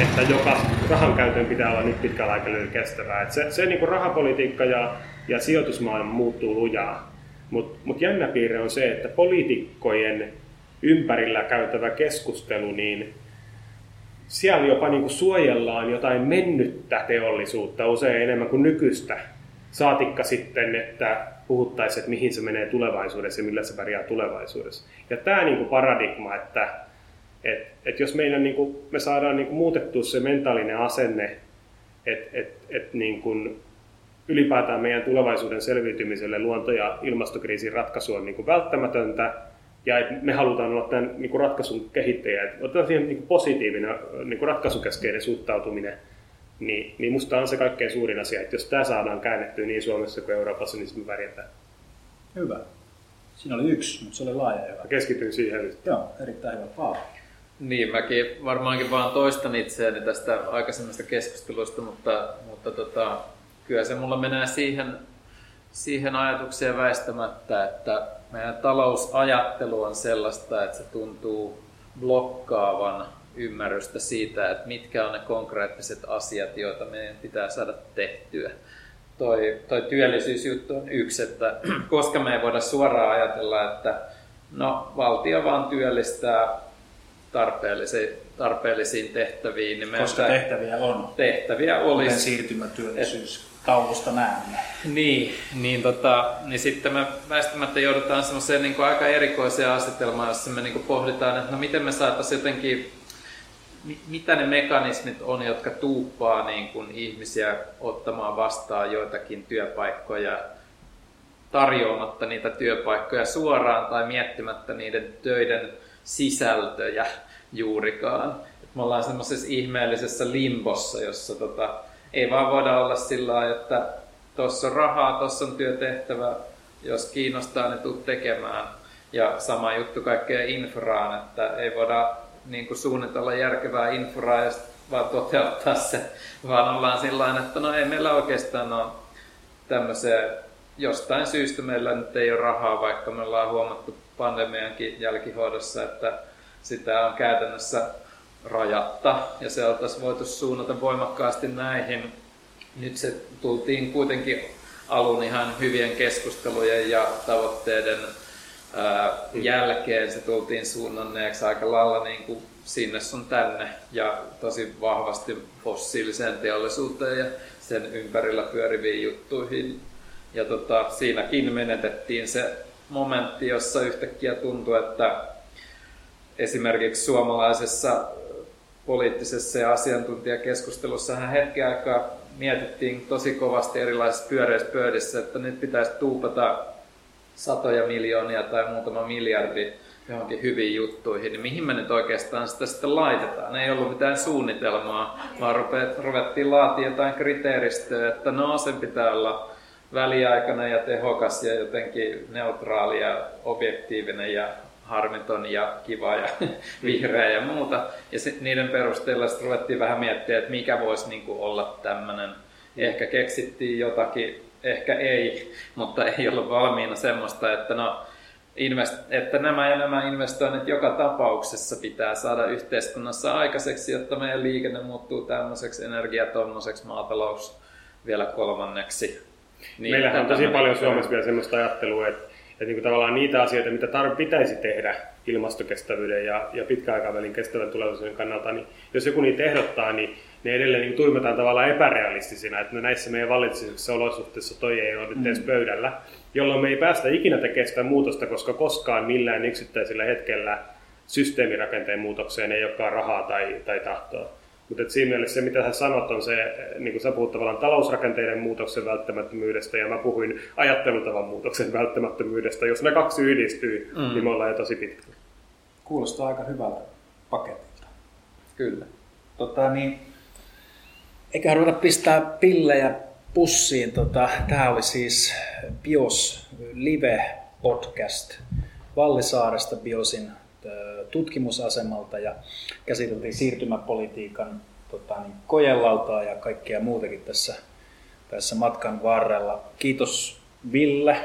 että joka rahan käytön pitää olla nyt pitkällä aikavälillä kestävää. Että se se niin kuin rahapolitiikka ja, ja sijoitusmaailma muuttuu lujaa. Mutta mut jännä piirre on se, että poliitikkojen ympärillä käytävä keskustelu, niin siellä jopa niin kuin suojellaan jotain mennyttä teollisuutta usein enemmän kuin nykyistä. Saatikka sitten, että puhuttaisiin, että mihin se menee tulevaisuudessa ja millä se pärjää tulevaisuudessa. Ja tämä niin kuin paradigma, että et, et jos meidän, niin kuin, me saadaan niin kuin muutettua se mentaalinen asenne, että et, et niin kuin ylipäätään meidän tulevaisuuden selviytymiselle luonto- ja ilmastokriisin ratkaisu on niin kuin välttämätöntä, ja että me halutaan olla tämän niin kuin ratkaisun kehittäjä. Että otetaan siihen niin kuin positiivinen niin kuin ratkaisukeskeinen suhtautuminen, niin, niin musta on se kaikkein suurin asia, että jos tämä saadaan käännettyä niin Suomessa kuin Euroopassa, niin me pärjätään. Hyvä. Siinä oli yksi, mutta se oli laaja hyvä. Keskityin siihen. Joo, erittäin hyvä. Paavo. Niin, mäkin varmaankin vaan toistan itseäni tästä aikaisemmasta keskustelusta, mutta, mutta tota, kyllä se mulla menee siihen, siihen ajatukseen väistämättä, että meidän talousajattelu on sellaista, että se tuntuu blokkaavan ymmärrystä siitä, että mitkä on ne konkreettiset asiat, joita meidän pitää saada tehtyä. Toi, toi työllisyysjuttu on yksi, että koska me ei voida suoraan ajatella, että no, valtio vaan työllistää tarpeellisiin, tarpeellisiin tehtäviin. Niin koska tehtäviä on. Tehtäviä olisi. Kuten siirtymätyöllisyys taulusta näemme. Niin, niin, tota, niin sitten me väistämättä joudutaan semmoiseen niin aika erikoiseen asetelmaan, jossa me niin pohditaan, että no miten me saataisiin jotenkin, mitä ne mekanismit on, jotka tuuppaa niin kuin ihmisiä ottamaan vastaan joitakin työpaikkoja tarjoamatta niitä työpaikkoja suoraan tai miettimättä niiden töiden sisältöjä juurikaan. Me ollaan semmoisessa ihmeellisessä limbossa, jossa tota, ei vaan voida olla sillä lailla, että tuossa on rahaa, tuossa on työtehtävä, jos kiinnostaa, niin tuu tekemään. Ja sama juttu kaikkea infraan, että ei voida niin kuin suunnitella järkevää infraa ja vaan toteuttaa se, vaan ollaan sillä että no ei meillä oikeastaan ole tämmöiseen, jostain syystä meillä nyt ei ole rahaa, vaikka me ollaan huomattu pandemiankin jälkihoidossa, että sitä on käytännössä rajatta ja se oltaisiin voitu suunnata voimakkaasti näihin. Nyt se tultiin kuitenkin alun ihan hyvien keskustelujen ja tavoitteiden ää, jälkeen se tultiin suunnanneeksi aika lailla niin kuin sinne sun tänne ja tosi vahvasti fossiiliseen teollisuuteen ja sen ympärillä pyöriviin juttuihin. Ja tota, siinäkin menetettiin se momentti, jossa yhtäkkiä tuntui, että esimerkiksi suomalaisessa poliittisessa ja asiantuntijakeskustelussa hän hetken aikaa mietittiin tosi kovasti erilaisissa pyöreissä pöydissä, että nyt pitäisi tuupata satoja miljoonia tai muutama miljardi johonkin hyviin juttuihin, niin mihin me nyt oikeastaan sitä sitten laitetaan? Ei ollut mitään suunnitelmaa, vaan ruvettiin laatia jotain kriteeristöä, että no sen pitää olla väliaikainen ja tehokas ja jotenkin neutraali ja objektiivinen ja harmiton ja kiva ja vihreä ja muuta. Ja sit niiden perusteella sitten ruvettiin vähän miettiä, että mikä voisi niinku olla tämmöinen. Ehkä keksittiin jotakin, ehkä ei, mutta ei ollut valmiina semmoista, että no, invest- että nämä ja nämä investoinnit joka tapauksessa pitää saada yhteiskunnassa aikaiseksi, jotta meidän liikenne muuttuu tämmöiseksi energiatommoiseksi maatalous vielä kolmanneksi. Niin, Meillähän on tosi paljon Suomessa vielä semmoista ajattelua, että että niin kuin tavallaan niitä asioita, mitä tar- pitäisi tehdä ilmastokestävyyden ja, ja pitkäaikavälin kestävän tulevaisuuden kannalta, niin jos joku niitä ehdottaa, niin ne edelleen niin tuimataan tavallaan epärealistisina, että näissä meidän valitsisissa olosuhteissa toi ei ole nyt edes mm. pöydällä, jolloin me ei päästä ikinä tekemään sitä muutosta, koska koskaan millään yksittäisellä hetkellä systeemirakenteen muutokseen ei olekaan rahaa tai, tai tahtoa. Mutta siinä mielessä se, mitä sä sanot, on se, niin kuin sä puhut tavallaan talousrakenteiden muutoksen välttämättömyydestä ja mä puhuin ajattelutavan muutoksen välttämättömyydestä. Jos ne kaksi yhdistyy, mm. niin me ollaan jo tosi pitkällä. Kuulostaa aika hyvältä paketilta. Kyllä. Tota, niin, eikä ruveta pistää pillejä pussiin. Tota, Tämä oli siis Bios Live Podcast Vallisaaresta Biosin tutkimusasemalta ja käsiteltiin siirtymäpolitiikan tota, niin, kojelautaa ja kaikkea muutakin tässä, tässä matkan varrella. Kiitos Ville.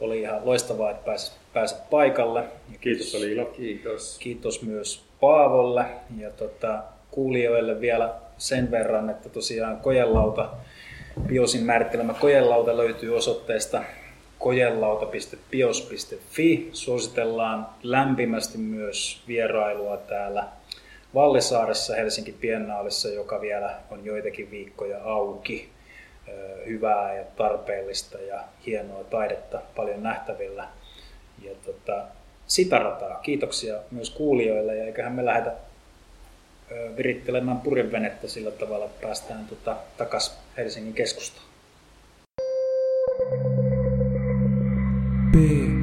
Oli ihan loistavaa, että pääsit, pääsit paikalle. Ja kiitos, oli ilo. Kiitos. Kiitos myös Paavolle ja tota, kuulijoille vielä sen verran, että tosiaan kojelauta, Biosin määrittelemä kojelauta löytyy osoitteesta kojelauta.bios.fi. Suositellaan lämpimästi myös vierailua täällä Vallisaaressa Helsinki Biennaalissa, joka vielä on joitakin viikkoja auki. Hyvää ja tarpeellista ja hienoa taidetta paljon nähtävillä. Ja tota, sitä rataa. Kiitoksia myös kuulijoille ja eiköhän me lähdetä virittelemään purjevenettä sillä tavalla, että päästään tota, takaisin Helsingin keskustaan. B